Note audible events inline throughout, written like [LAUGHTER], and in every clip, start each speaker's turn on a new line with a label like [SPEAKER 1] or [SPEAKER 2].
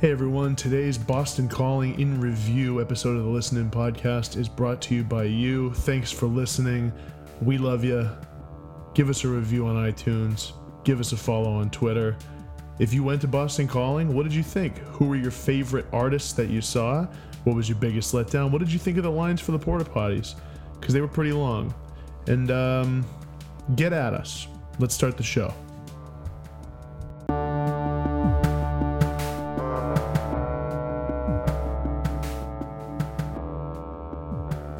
[SPEAKER 1] Hey everyone, today's Boston Calling in Review episode of the Listening Podcast is brought to you by you. Thanks for listening. We love you. Give us a review on iTunes. Give us a follow on Twitter. If you went to Boston Calling, what did you think? Who were your favorite artists that you saw? What was your biggest letdown? What did you think of the lines for the porta potties? Because they were pretty long. And um, get at us. Let's start the show.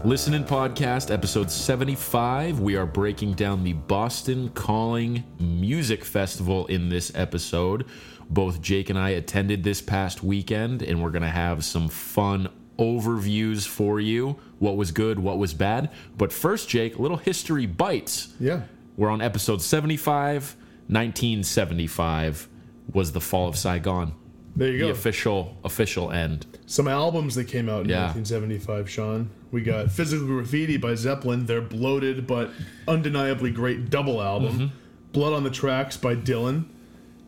[SPEAKER 2] Listening Podcast, episode 75. We are breaking down the Boston Calling Music Festival in this episode. Both Jake and I attended this past weekend, and we're going to have some fun overviews for you. What was good, what was bad. But first, Jake, little history bites.
[SPEAKER 1] Yeah.
[SPEAKER 2] We're on episode 75. 1975 was the fall of Saigon.
[SPEAKER 1] There you
[SPEAKER 2] The
[SPEAKER 1] go.
[SPEAKER 2] official official end.
[SPEAKER 1] Some albums that came out in
[SPEAKER 2] Yeah.
[SPEAKER 1] 1975, Sean. We got Physical Graffiti by Zeppelin, their bloated but undeniably great double album.
[SPEAKER 2] Mm-hmm.
[SPEAKER 1] Blood on the Tracks by Dylan.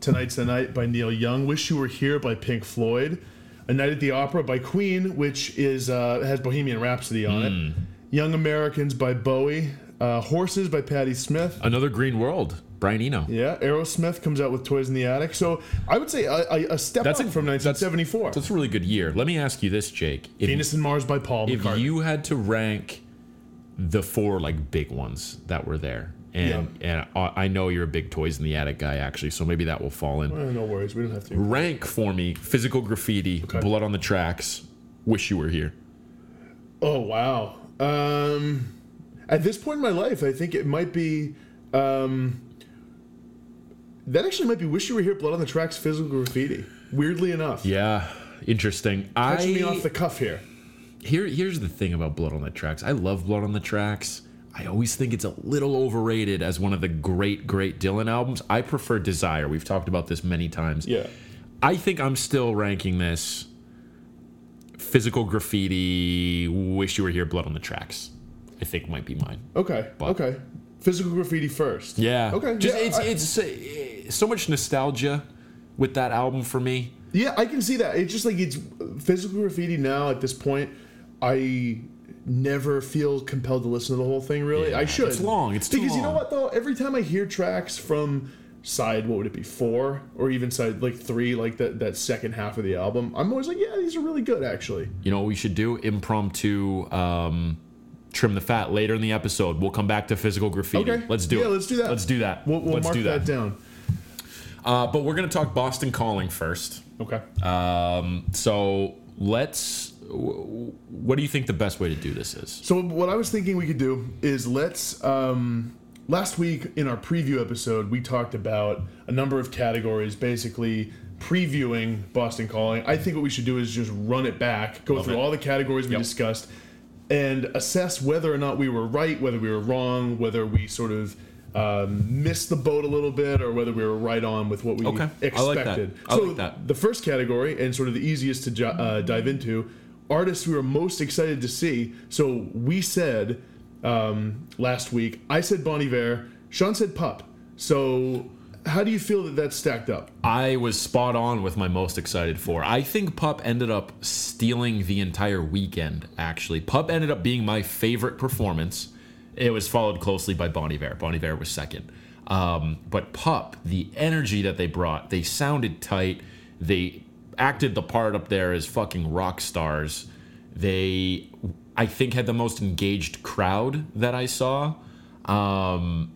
[SPEAKER 1] Tonight's the Night by Neil Young. Wish You Were Here by Pink Floyd. A Night at the Opera by Queen, which is uh, has Bohemian Rhapsody on
[SPEAKER 2] Hmm.
[SPEAKER 1] it. Young Americans by Bowie. Uh, Horses by Patti Smith.
[SPEAKER 2] Another Green World, Brian Eno.
[SPEAKER 1] Yeah, Aerosmith comes out with Toys in the Attic. So I would say a, a, step
[SPEAKER 2] That's
[SPEAKER 1] up
[SPEAKER 2] a-
[SPEAKER 1] from
[SPEAKER 2] that's-
[SPEAKER 1] 1974.
[SPEAKER 2] That's a really good year. Let me ask you this, Jake. If,
[SPEAKER 1] Venus and Mars by Paul
[SPEAKER 2] if
[SPEAKER 1] McCartney.
[SPEAKER 2] you had to rank the four like big ones that were there, and and I know you're a big Toys in the Attic guy actually, so maybe that will fall in.
[SPEAKER 1] Eh, no worries, we don't have to.
[SPEAKER 2] Rank for me: Physical Graffiti, Blood on the Tracks, Wish You Were Here.
[SPEAKER 1] Oh wow. Um, at this point in my life, I think it might be. Um, that actually might be "Wish You Were Here." Blood on the Tracks, physical graffiti. Weirdly enough,
[SPEAKER 2] Yeah, interesting.
[SPEAKER 1] catching
[SPEAKER 2] I
[SPEAKER 1] me off the cuff here.
[SPEAKER 2] here here's the thing about Blood on the Tracks. I love Blood on the Tracks. I always think it's a little overrated as one of the great, great Dylan albums. I prefer Desire. We've talked about this many times.
[SPEAKER 1] Yeah.
[SPEAKER 2] I think I'm still ranking this physical graffiti, wish you were here, blood on the tracks. I think might be mine.
[SPEAKER 1] Okay. okay. Physical graffiti first.
[SPEAKER 2] Yeah.
[SPEAKER 1] Okay.
[SPEAKER 2] Just
[SPEAKER 1] yeah,
[SPEAKER 2] it's
[SPEAKER 1] I,
[SPEAKER 2] it's so much nostalgia with that album for me.
[SPEAKER 1] yeah, I can see that. It's just like it's physical graffiti now. At this point, I never feel compelled to listen to the whole thing. Really,
[SPEAKER 2] Yeah,
[SPEAKER 1] I should.
[SPEAKER 2] it's long, it's too
[SPEAKER 1] because you know what though. Every time I hear tracks from side, what would it be, four or even side like three, like that that second half of the album, I'm always like, yeah, these are really good actually.
[SPEAKER 2] You know what we should do? Impromptu um trim the fat later in the episode. We'll come back to physical graffiti.
[SPEAKER 1] Okay.
[SPEAKER 2] Let's do
[SPEAKER 1] Yeah,
[SPEAKER 2] it.
[SPEAKER 1] let's do that.
[SPEAKER 2] Let's do that.
[SPEAKER 1] We'll, we'll
[SPEAKER 2] let's
[SPEAKER 1] mark
[SPEAKER 2] do
[SPEAKER 1] that.
[SPEAKER 2] that.
[SPEAKER 1] down.
[SPEAKER 2] Uh, but we're gonna talk Boston Calling first.
[SPEAKER 1] Okay.
[SPEAKER 2] Um, so let's. What do you think the best way to do this is?
[SPEAKER 1] So what I was thinking we could do is let's um last week in our preview episode we talked about a number of categories basically previewing Boston Calling. I think what we should do is just run it back, go through
[SPEAKER 2] it.
[SPEAKER 1] all the categories we
[SPEAKER 2] Yep.
[SPEAKER 1] discussed and assess whether or not we were right, whether we were wrong, whether we sort of um, missed the boat a little bit, or whether we were right on with what we
[SPEAKER 2] Okay.
[SPEAKER 1] expected.
[SPEAKER 2] I like that. I
[SPEAKER 1] so
[SPEAKER 2] like that.
[SPEAKER 1] the first category and sort of the easiest to uh, dive into artists we were most excited to see so we said um, last week i said bon iver sean said pup so how do you feel that that's stacked up
[SPEAKER 2] I was spot on with my most excited for. I think Pup ended up stealing the entire weekend, actually. Pup ended up being my favorite performance. It was followed closely by Bon Iver. Bon Iver was second. Um, but Pup, the energy that they brought, they sounded tight. They acted the part up there as fucking rock stars. They, I think, had the most engaged crowd that I saw. Um,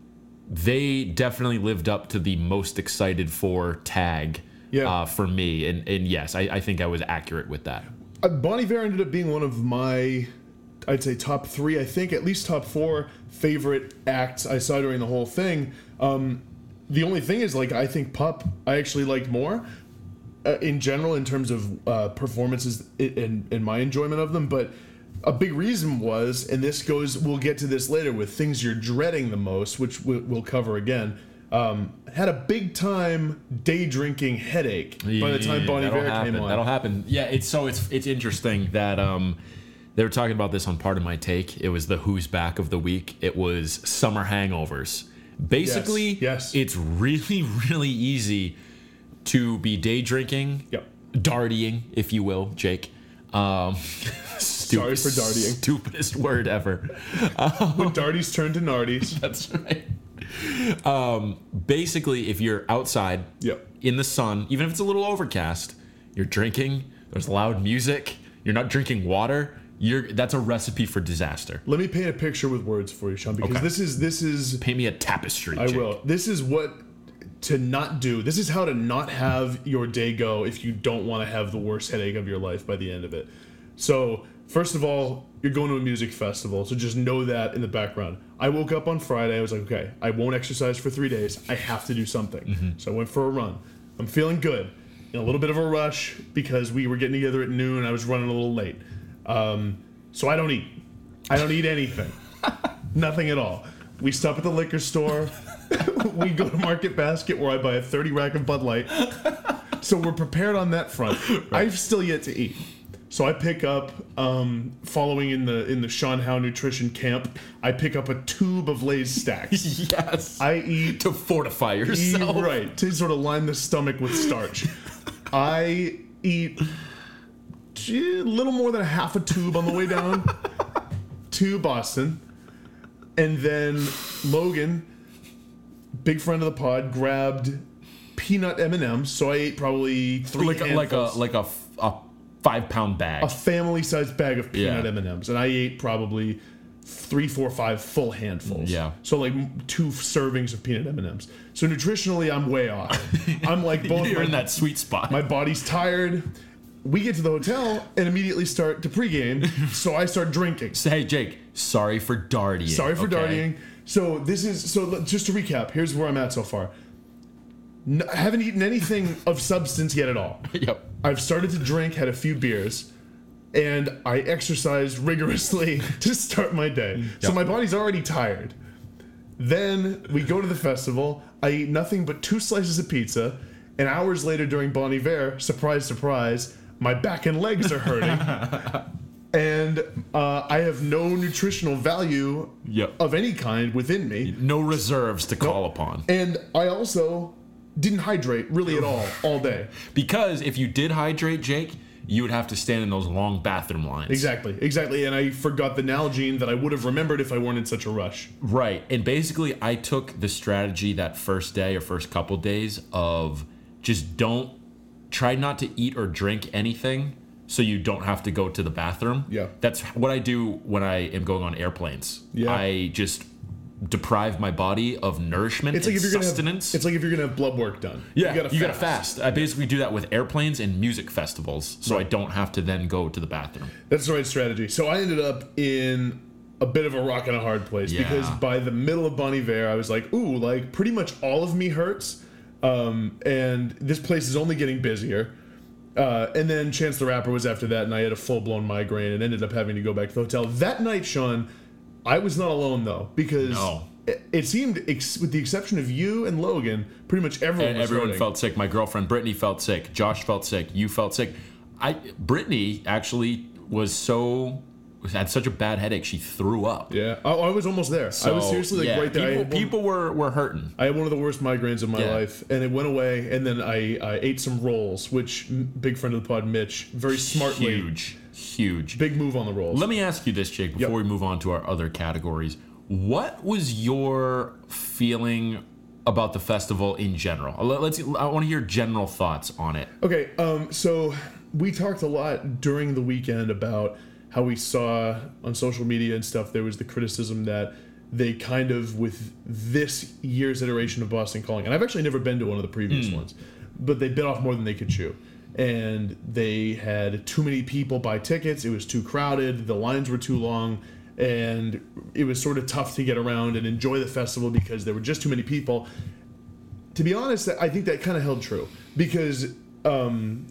[SPEAKER 2] they definitely lived up to the most excited for tag
[SPEAKER 1] Yeah.
[SPEAKER 2] uh, for me. And, and yes, I, I think I was accurate with that.
[SPEAKER 1] uh, bon iver ended up being one of my i'd say top three i think at least top four favorite acts i saw during the whole thing um, the only thing is like i think pup i actually liked more uh, in general in terms of uh, performances and, and my enjoyment of them but a big reason was and this goes we'll get to this later with things you're dreading the most which we- we'll cover again um, had a big time day drinking headache by the time Bon Iver
[SPEAKER 2] happen.
[SPEAKER 1] came on.
[SPEAKER 2] That'll happen. Yeah, it's so it's it's interesting that um they were talking about this on Pardon My Take. It was the who's back of the week. It was summer hangovers. Basically,
[SPEAKER 1] yes.
[SPEAKER 2] it's really really easy to be day drinking
[SPEAKER 1] Yep.
[SPEAKER 2] dartying, if you will, Jake. Um, [LAUGHS]
[SPEAKER 1] Sorry for dartying.
[SPEAKER 2] Stupidest word ever. [LAUGHS]
[SPEAKER 1] When darties turn to Nardies. [LAUGHS]
[SPEAKER 2] That's right. Um, basically, if you're outside
[SPEAKER 1] Yep.
[SPEAKER 2] in the sun, even if it's a little overcast, you're drinking. There's loud music. You're not drinking water. You're that's a recipe for disaster.
[SPEAKER 1] Let me paint a picture with words for you, Sean, because
[SPEAKER 2] Okay.
[SPEAKER 1] this is this is
[SPEAKER 2] Paint me a tapestry.
[SPEAKER 1] I
[SPEAKER 2] Jake.
[SPEAKER 1] will. This is what to not do. This is how to not have your day go if you don't want to have the worst headache of your life by the end of it. So, first of all, you're going to a music festival, so just know that in the background. I woke up on Friday. I was like, okay, I won't exercise for three days. I have to do something. Mm-hmm. So I went for a run. I'm feeling good. In a little bit of a rush because we were getting together at noon. I was running a little late. Um, so I don't eat. I don't eat anything. [LAUGHS] Nothing at all. We stop at the liquor store. [LAUGHS] we go to Market Basket where I buy a 30 rack of Bud Light. So we're prepared on that front. I've still yet to eat. So I pick up, um, following in the in the Sean Howe nutrition camp, I pick up a tube of Lay's stacks. [LAUGHS]
[SPEAKER 2] Yes.
[SPEAKER 1] I eat
[SPEAKER 2] to fortify
[SPEAKER 1] eat
[SPEAKER 2] yourself.
[SPEAKER 1] right to sort of line the stomach with starch. I eat a little more than a half a tube on the way down [LAUGHS] to Boston, and then Logan, big friend of the pod, grabbed peanut M and M's. So I ate probably three
[SPEAKER 2] Like a, like a like a five pound bag.
[SPEAKER 1] a family-sized bag of peanut. M and M's, and I ate probably three, four, five full handfuls.
[SPEAKER 2] Yeah.
[SPEAKER 1] So like two servings of peanut M and M's. So nutritionally, I'm way off. [LAUGHS] I'm like both.
[SPEAKER 2] You're
[SPEAKER 1] my,
[SPEAKER 2] in that sweet spot.
[SPEAKER 1] my body's tired. We get to the hotel and immediately start to pregame. [LAUGHS] so I start drinking.
[SPEAKER 2] Say, hey Jake, sorry for darting.
[SPEAKER 1] Sorry for
[SPEAKER 2] okay?
[SPEAKER 1] dartying. So this is so just to recap. Here's where I'm at so far. N- I haven't eaten anything [LAUGHS] of substance yet at all.
[SPEAKER 2] Yep.
[SPEAKER 1] I've started to drink, had a few beers, and I exercised rigorously [LAUGHS] to start my day. So my body's already tired. Then we go to the festival. I eat nothing but two slices of pizza, and hours later during Bon Iver, surprise, surprise, my back and legs are hurting. [LAUGHS] and uh, I have no nutritional value
[SPEAKER 2] Yep.
[SPEAKER 1] of any kind within me.
[SPEAKER 2] No reserves to call upon.
[SPEAKER 1] And I also didn't hydrate really at all all day.
[SPEAKER 2] Because if you did hydrate, Jake, you would have to stand in those long bathroom lines.
[SPEAKER 1] Exactly, exactly. And I forgot the Nalgene that I would have remembered if I weren't in such a rush.
[SPEAKER 2] Right. And basically, I took the strategy that first day or first couple days of just don't try not to eat or drink anything so you don't have to go to the bathroom.
[SPEAKER 1] Yeah.
[SPEAKER 2] That's what I do when I am going on airplanes.
[SPEAKER 1] Yeah.
[SPEAKER 2] I just deprive my body of nourishment
[SPEAKER 1] It's like
[SPEAKER 2] and
[SPEAKER 1] if you're gonna have, it's like if you're gonna have blood work done.
[SPEAKER 2] yeah, you gotta, fast. I basically do that with airplanes and music festivals, so I don't have to then go to the bathroom.
[SPEAKER 1] That's the right strategy. So I ended up in a bit of a rock and a hard place
[SPEAKER 2] Yeah.
[SPEAKER 1] because by the middle of Bon Iver, I was like, ooh, like pretty much all of me hurts, um, and this place is only getting busier. Uh, and then Chance the Rapper was after that, and I had a full blown migraine and ended up having to go back to the hotel. That night, Sean, I was not alone though because
[SPEAKER 2] No.
[SPEAKER 1] it, it seemed, ex- with the exception of you and Logan, pretty much everyone
[SPEAKER 2] everyone
[SPEAKER 1] hurting.
[SPEAKER 2] felt sick. My girlfriend Brittany felt sick. Josh felt sick. You felt sick. I Brittany actually was so had such a bad headache she threw up.
[SPEAKER 1] Yeah, I, I was almost there. I was seriously like
[SPEAKER 2] yeah,
[SPEAKER 1] right there.
[SPEAKER 2] People,
[SPEAKER 1] one-
[SPEAKER 2] people were were hurting.
[SPEAKER 1] I had one of the worst migraines of my
[SPEAKER 2] Yeah.
[SPEAKER 1] life, and it went away. And then I, I ate some rolls, which big friend of the pod, Mitch, very smartly,
[SPEAKER 2] Huge, huge.
[SPEAKER 1] big move on the rolls.
[SPEAKER 2] Let me ask you this, Jake, before
[SPEAKER 1] Yep.
[SPEAKER 2] we move on to our other categories. What was your feeling about the festival in general? Let's. I want to hear general thoughts on it.
[SPEAKER 1] Okay, um, so we talked a lot during the weekend about how we saw on social media and stuff there was the criticism that they kind of with this year's iteration of Boston Calling, and I've actually never been to one of the previous ones, but they bit off more than they could chew. And they had too many people buy tickets. It was too crowded. The lines were too long, and it was sort of tough to get around and enjoy the festival because there were just too many people to be honest, I think that kind of held true because um,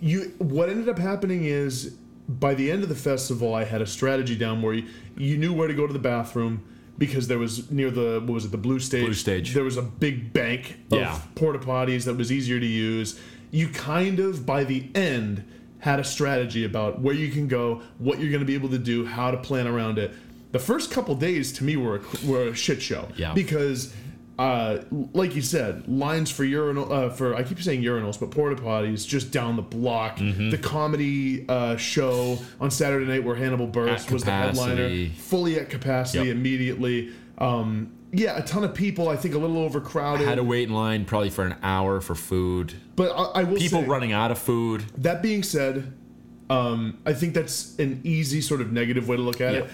[SPEAKER 1] you. What ended up happening is by the end of the festival, I had a strategy down where you, you knew where to go to the bathroom because there was near the what was it the blue stage.
[SPEAKER 2] Blue stage.
[SPEAKER 1] There was a big bank of
[SPEAKER 2] Yeah.
[SPEAKER 1] porta potties that was easier to use. You kind of by the end had a strategy about where you can go, what you're going to be able to do, how to plan around it. The first couple days to me were a, were a shit show
[SPEAKER 2] Yeah.
[SPEAKER 1] because uh, like you said, lines for urinal uh, for I keep saying urinals, but porta potties just down the block.
[SPEAKER 2] Mm-hmm.
[SPEAKER 1] The comedy uh, show on Saturday night where Hannibal Buress was the headliner, fully at capacity
[SPEAKER 2] Yep.
[SPEAKER 1] immediately. Um, yeah, a ton of people. I think a little overcrowded.
[SPEAKER 2] Had to wait in line probably for an hour for food.
[SPEAKER 1] but I, I will
[SPEAKER 2] People
[SPEAKER 1] say,
[SPEAKER 2] running out of food.
[SPEAKER 1] That being said, um, I think that's an easy sort of negative way to look at
[SPEAKER 2] Yeah.
[SPEAKER 1] it.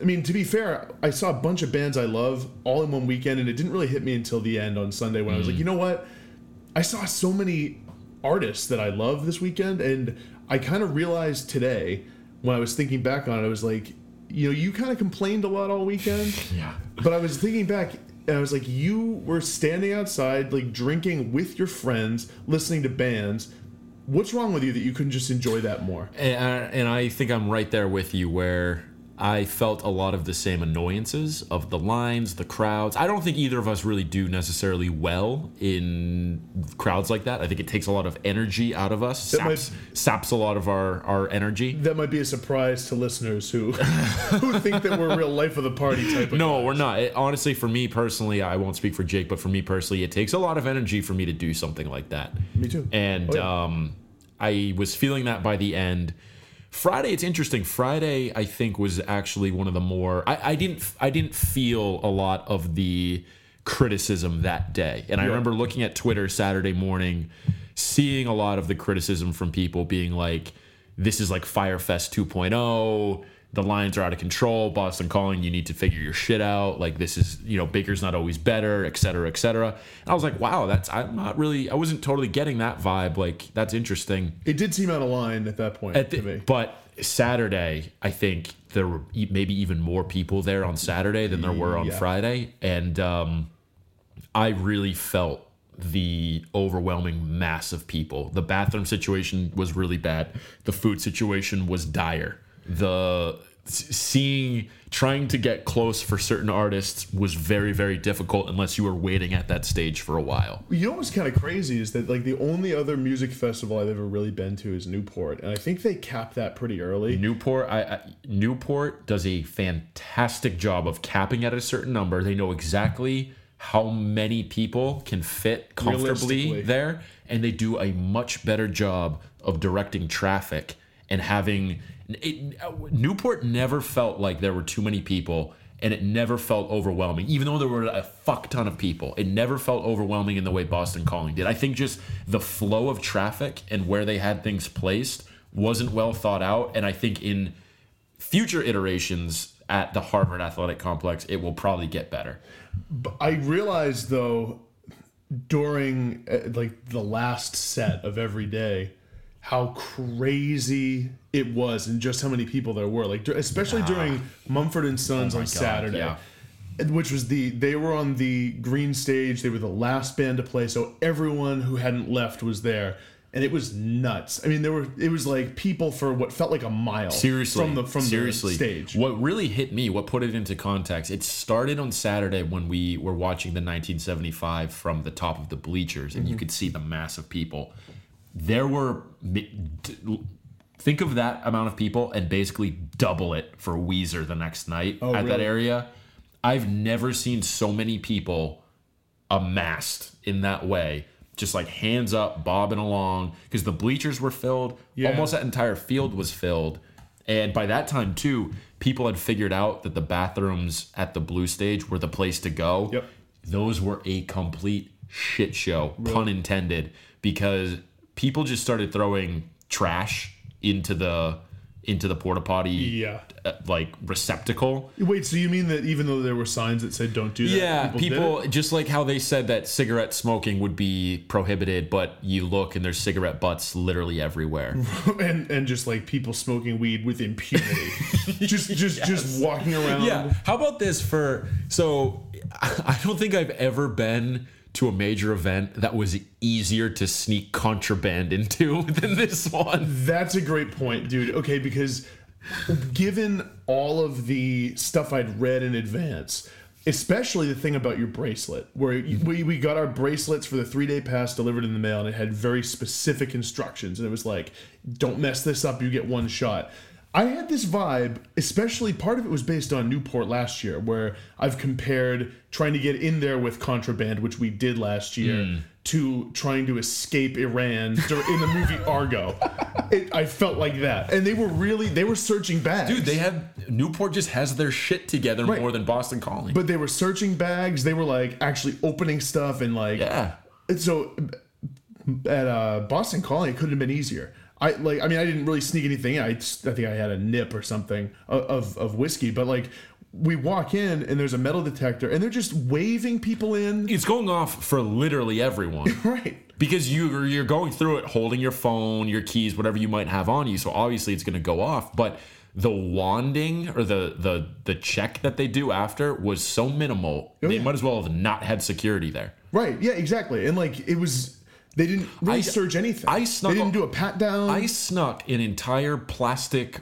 [SPEAKER 1] I mean, to be fair, I saw a bunch of bands I love all in one weekend, and it didn't really hit me until the end on Sunday when I was like, mm. you know what? I saw so many artists that I love this weekend, and I kind of realized today when I was thinking back on it, I was like, you know, you kind of complained a lot all weekend. [LAUGHS]
[SPEAKER 2] Yeah.
[SPEAKER 1] But I was thinking back and I was like, you were standing outside, like drinking with your friends, listening to bands. What's wrong with you that you couldn't just enjoy that more?
[SPEAKER 2] And, uh, and I think I'm right there with you where I felt a lot of the same annoyances of the lines, the crowds. I don't think either of us really do necessarily well in crowds like that. I think it takes a lot of energy out of us,
[SPEAKER 1] That might-
[SPEAKER 2] saps, saps a lot of our, our energy.
[SPEAKER 1] That might be a surprise to listeners who [LAUGHS] who think that we're real life of the party type of
[SPEAKER 2] No, we're not. It, honestly, for me personally, I won't speak for Jake, but for me personally, it takes a lot of energy for me to do something like that.
[SPEAKER 1] Me too.
[SPEAKER 2] And
[SPEAKER 1] Oh, yeah.
[SPEAKER 2] um, I was feeling that by the end. Friday, it's interesting. Friday, I think, was actually one of the more. I, I didn't. I didn't feel a lot of the criticism that day, and I remember looking at Twitter Saturday morning, seeing a lot of the criticism from people being like, "This is like Fyre Fest 2.0." The lines are out of control. Boston Calling, you need to figure your shit out. Like this is, you know, Baker's not always better, et cetera, et cetera. And I was like, wow, that's I'm not really, I wasn't totally getting that vibe. Like that's interesting.
[SPEAKER 1] it did seem out of line at that point
[SPEAKER 2] At
[SPEAKER 1] to me.
[SPEAKER 2] but Saturday, I think there were maybe even more people there on Saturday than there were on
[SPEAKER 1] Yeah.
[SPEAKER 2] Friday, and um, I really felt the overwhelming mass of people. The bathroom situation was really bad. The food situation was dire. The seeing trying to get close for certain artists was very very difficult unless you were waiting at that stage for a while.
[SPEAKER 1] You know what's kind of crazy is that like the only other music festival I've ever really been to is Newport, and I think they capped that pretty early.
[SPEAKER 2] Newport, I, I, Newport does a fantastic job of capping at a certain number. They know exactly how many people can fit comfortably there, and they do a much better job of directing traffic and having. It, Newport never felt like there were too many people. And it never felt overwhelming, even though there were a fuck ton of people. It never felt overwhelming in the way Boston Calling did. I think just the flow of traffic and where they had things placed wasn't well thought out. And I think in future iterations at the Harvard Athletic Complex, it will probably get better.
[SPEAKER 1] I realized though during uh, like the last set of every day how crazy it was and just how many people there were. Like especially during Mumford and Sons
[SPEAKER 2] Oh
[SPEAKER 1] on
[SPEAKER 2] God,
[SPEAKER 1] Saturday
[SPEAKER 2] yeah.
[SPEAKER 1] which was the they were on the green stage. They were the last band to play so everyone who hadn't left was there and it was nuts. I mean there were it was like people for what felt like a mile
[SPEAKER 2] Seriously,
[SPEAKER 1] from the from
[SPEAKER 2] seriously,
[SPEAKER 1] the stage.
[SPEAKER 2] What really hit me, what put it into context, it started on Saturday when we were watching the 1975 from the top of the bleachers, and you mm-hmm. could see the mass of people. There were, think of that amount of people, and basically double it for Weezer the next night oh, at that area. I've never seen so many people amassed in that way just like hands up bobbing along because the bleachers were filled
[SPEAKER 1] Yeah.
[SPEAKER 2] almost that entire field was filled and by that time too people had figured out that the bathrooms at the blue stage were the place to go
[SPEAKER 1] Yep.
[SPEAKER 2] those were a complete shit show pun intended because people just started throwing trash into the into the porta potty
[SPEAKER 1] yeah
[SPEAKER 2] uh, like receptacle
[SPEAKER 1] wait so you mean that even though there were signs that said don't do that
[SPEAKER 2] yeah, people,
[SPEAKER 1] it?
[SPEAKER 2] just like how they said that cigarette smoking would be prohibited, but you look and there's cigarette butts literally everywhere. [LAUGHS]
[SPEAKER 1] and and just like people smoking weed with impunity, [LAUGHS] just just just walking around.
[SPEAKER 2] yeah. How about this for so [LAUGHS] I don't think I've ever been to a major event that was easier to sneak contraband into [LAUGHS] than this one.
[SPEAKER 1] That's a great point, dude. Okay, because given all of the stuff I'd read in advance, especially the thing about your bracelet, where we, we got our bracelets for the three day pass delivered in the mail, and it had very specific instructions, and it was like, don't mess this up, you get one shot. I had this vibe, especially part of it was based on Newport last year, where I've compared trying to get in there with contraband, which we did last year,
[SPEAKER 2] Hmm.
[SPEAKER 1] to trying to escape Iran in the movie [LAUGHS] Argo. It, I felt like that, and they were really they were searching bags.
[SPEAKER 2] Dude, they have Newport just has their shit together
[SPEAKER 1] Right.
[SPEAKER 2] more than Boston Calling.
[SPEAKER 1] but they were searching bags. They were like actually opening stuff and like
[SPEAKER 2] yeah.
[SPEAKER 1] And so at uh, Boston Calling, it couldn't have been easier. I like. I mean, I didn't really sneak anything in. I, just, I think I had a nip or something of, of whiskey, but like we walk in and there's a metal detector and they're just waving people in.
[SPEAKER 2] It's going off for literally everyone. [LAUGHS]
[SPEAKER 1] Right.
[SPEAKER 2] because you you're going through it holding your phone, your keys, whatever you might have on you. So obviously it's going to go off, but the wanding or the the the check that they do after was so minimal. Oh, they
[SPEAKER 1] yeah.
[SPEAKER 2] might as well have not had security there.
[SPEAKER 1] Right. Yeah. Exactly. And like it was, they didn't really
[SPEAKER 2] I-
[SPEAKER 1] search anything.
[SPEAKER 2] I snuck
[SPEAKER 1] They didn't do a pat down.
[SPEAKER 2] I snuck an entire plastic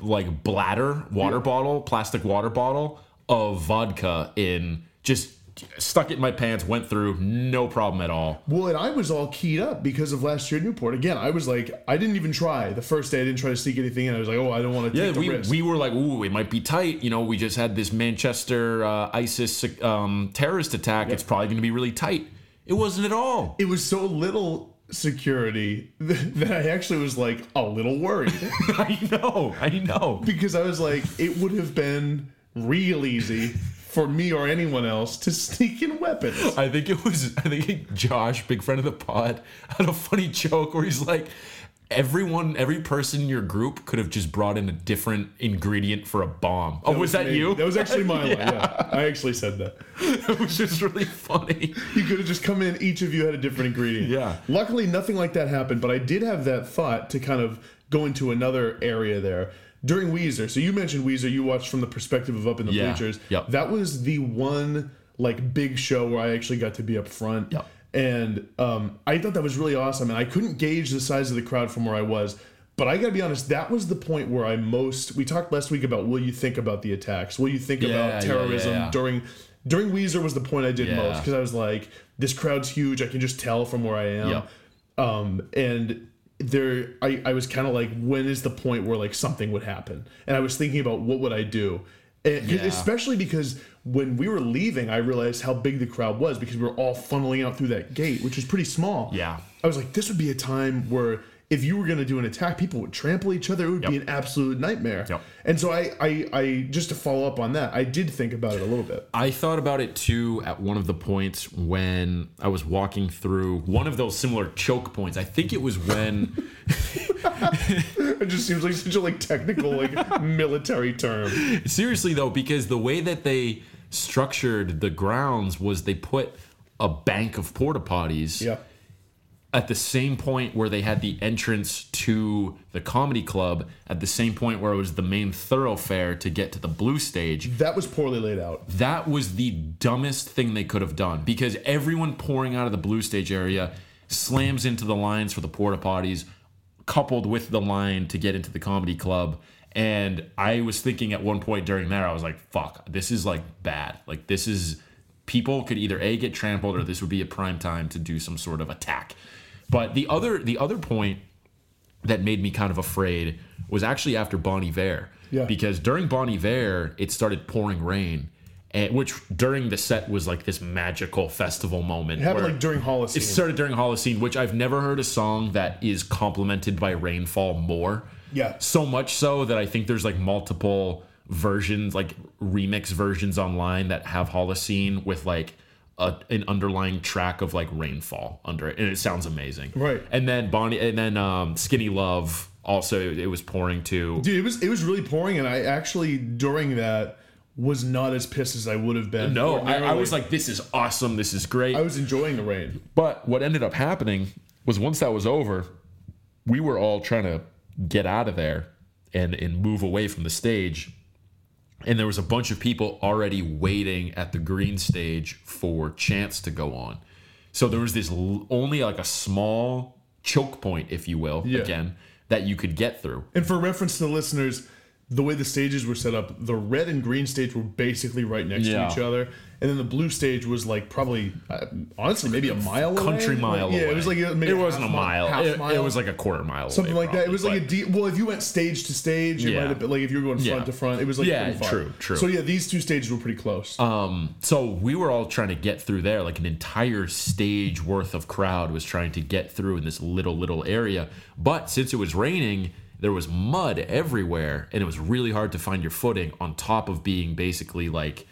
[SPEAKER 2] like bladder water bottle, plastic water bottle of vodka in just stuck it in my pants, went through, no problem at all.
[SPEAKER 1] Well, and I was all keyed up because of last year at Newport. Again, I was like, I didn't even try. The first day, I didn't try to sneak anything in. I was like, oh, I don't want to
[SPEAKER 2] Yeah,
[SPEAKER 1] take the
[SPEAKER 2] we,
[SPEAKER 1] risk.
[SPEAKER 2] we were like, ooh, it might be tight. You know, we just had this Manchester uh, ISIS um, terrorist attack. It's probably going to be really tight. It wasn't at all.
[SPEAKER 1] it was so little security [LAUGHS] that I actually was like a little worried [LAUGHS]
[SPEAKER 2] I know, I know.
[SPEAKER 1] because I was like, it would have been real easy for me or anyone else to sneak in weapons.
[SPEAKER 2] I think it was. I think Josh, big friend of the pod, had a funny joke where he's like, "Everyone, every person in your group could have just brought in a different ingredient for a bomb." Oh, was, that
[SPEAKER 1] me.
[SPEAKER 2] you?
[SPEAKER 1] That was actually my line. Yeah, [LAUGHS] I actually said that. [LAUGHS]
[SPEAKER 2] it was just really funny.
[SPEAKER 1] You could have just come in. Each of you had a different ingredient.
[SPEAKER 2] Yeah.
[SPEAKER 1] Luckily, nothing like that happened. But I did have that thought to kind of go into another area there during Weezer. So you mentioned Weezer. You watched from the perspective of up in the
[SPEAKER 2] Yeah.
[SPEAKER 1] bleachers.
[SPEAKER 2] Yep.
[SPEAKER 1] That was the one like big show where I actually got to be up front.
[SPEAKER 2] Yep.
[SPEAKER 1] And um, I thought that was really awesome. And I couldn't gauge the size of the crowd from where I was. But I gotta be honest, that was the point where I most. We talked last week about will you think about the attacks? Will you think
[SPEAKER 2] Yeah,
[SPEAKER 1] about
[SPEAKER 2] yeah,
[SPEAKER 1] terrorism
[SPEAKER 2] yeah.
[SPEAKER 1] during during Weezer was the point I did
[SPEAKER 2] Yeah.
[SPEAKER 1] most because I was like, this crowd's huge. I can just tell from where I am.
[SPEAKER 2] Yep.
[SPEAKER 1] Um, and there, I, I was kind of like, when is the point where like something would happen? And I was thinking about what would I do, and,
[SPEAKER 2] Yeah.
[SPEAKER 1] especially because when we were leaving, I realized how big the crowd was because we were all funneling out through that gate, which was pretty small.
[SPEAKER 2] Yeah.
[SPEAKER 1] I was like, this would be a time where if you were going to do an attack, people would trample each other. It would be an absolute nightmare.
[SPEAKER 2] Yep.
[SPEAKER 1] And so I, I, I, just to follow up on that, I did think about it a little bit.
[SPEAKER 2] I thought about it too at one of the points when I was walking through one of those similar choke points. I think it was when [LAUGHS] [LAUGHS]
[SPEAKER 1] It just seems like such a like technical like military term.
[SPEAKER 2] Seriously though, because the way that they structured the grounds was they put a bank of porta potties
[SPEAKER 1] Yeah.
[SPEAKER 2] at the same point where they had the entrance to the comedy club, at the same point where it was the main thoroughfare to get to the blue stage.
[SPEAKER 1] That was poorly laid out.
[SPEAKER 2] That was the dumbest thing they could have done because everyone pouring out of the blue stage area slams into the lines for the porta potties, coupled with the line to get into the comedy club. And I was thinking at one point during there, I was like, fuck, this is like bad. Like, this is people could either A, get trampled, or this would be a prime time to do some sort of attack. But the other the other point that made me kind of afraid was actually after Bon Iver.
[SPEAKER 1] Yeah.
[SPEAKER 2] Because during Bon Iver, it started pouring rain, and which during the set was like this magical festival moment.
[SPEAKER 1] It happened
[SPEAKER 2] where-
[SPEAKER 1] like during Holocene.
[SPEAKER 2] it started during Holocene, which I've never heard a song that is complemented by rainfall more.
[SPEAKER 1] Yeah.
[SPEAKER 2] So much so that I think there's like multiple versions, like remix versions online that have Holocene with like a, an underlying track of like rainfall under it, and it sounds amazing.
[SPEAKER 1] Right.
[SPEAKER 2] And then Bonnie, and then um, Skinny Love also it was pouring too.
[SPEAKER 1] Dude, it was it was really pouring, and I actually during that was not as pissed as I would have been.
[SPEAKER 2] No, I, I was like, this is awesome. This is great.
[SPEAKER 1] I was enjoying the rain.
[SPEAKER 2] But what ended up happening was once that was over, we were all trying to get out of there and and move away from the stage. And there was a bunch of people already waiting at the green stage for Chance to go on. So there was this l- only like a small choke point, if you will,
[SPEAKER 1] Yeah.
[SPEAKER 2] again, that you could get through.
[SPEAKER 1] And for reference to the listeners, the way the stages were set up, the red and green stage were basically right next
[SPEAKER 2] Yeah.
[SPEAKER 1] to each other, and then the blue stage was like probably, uh, honestly, maybe a mile
[SPEAKER 2] Country
[SPEAKER 1] away.
[SPEAKER 2] mile
[SPEAKER 1] yeah,
[SPEAKER 2] away.
[SPEAKER 1] it was like maybe
[SPEAKER 2] it wasn't a mile.
[SPEAKER 1] half
[SPEAKER 2] It,
[SPEAKER 1] mile.
[SPEAKER 2] it was like a quarter mile.
[SPEAKER 1] something
[SPEAKER 2] away,
[SPEAKER 1] like that. It was like a deep. Well, if you went stage to stage, it
[SPEAKER 2] Yeah.
[SPEAKER 1] might have been like if you were going front
[SPEAKER 2] Yeah.
[SPEAKER 1] to front, it was like
[SPEAKER 2] Yeah, true, true.
[SPEAKER 1] So yeah, these two stages were pretty close.
[SPEAKER 2] um, so we were all trying to get through there. Like an entire stage worth of crowd was trying to get through in this little little area. But since it was raining, there was mud everywhere, and it was really hard to find your footing. On top of being basically like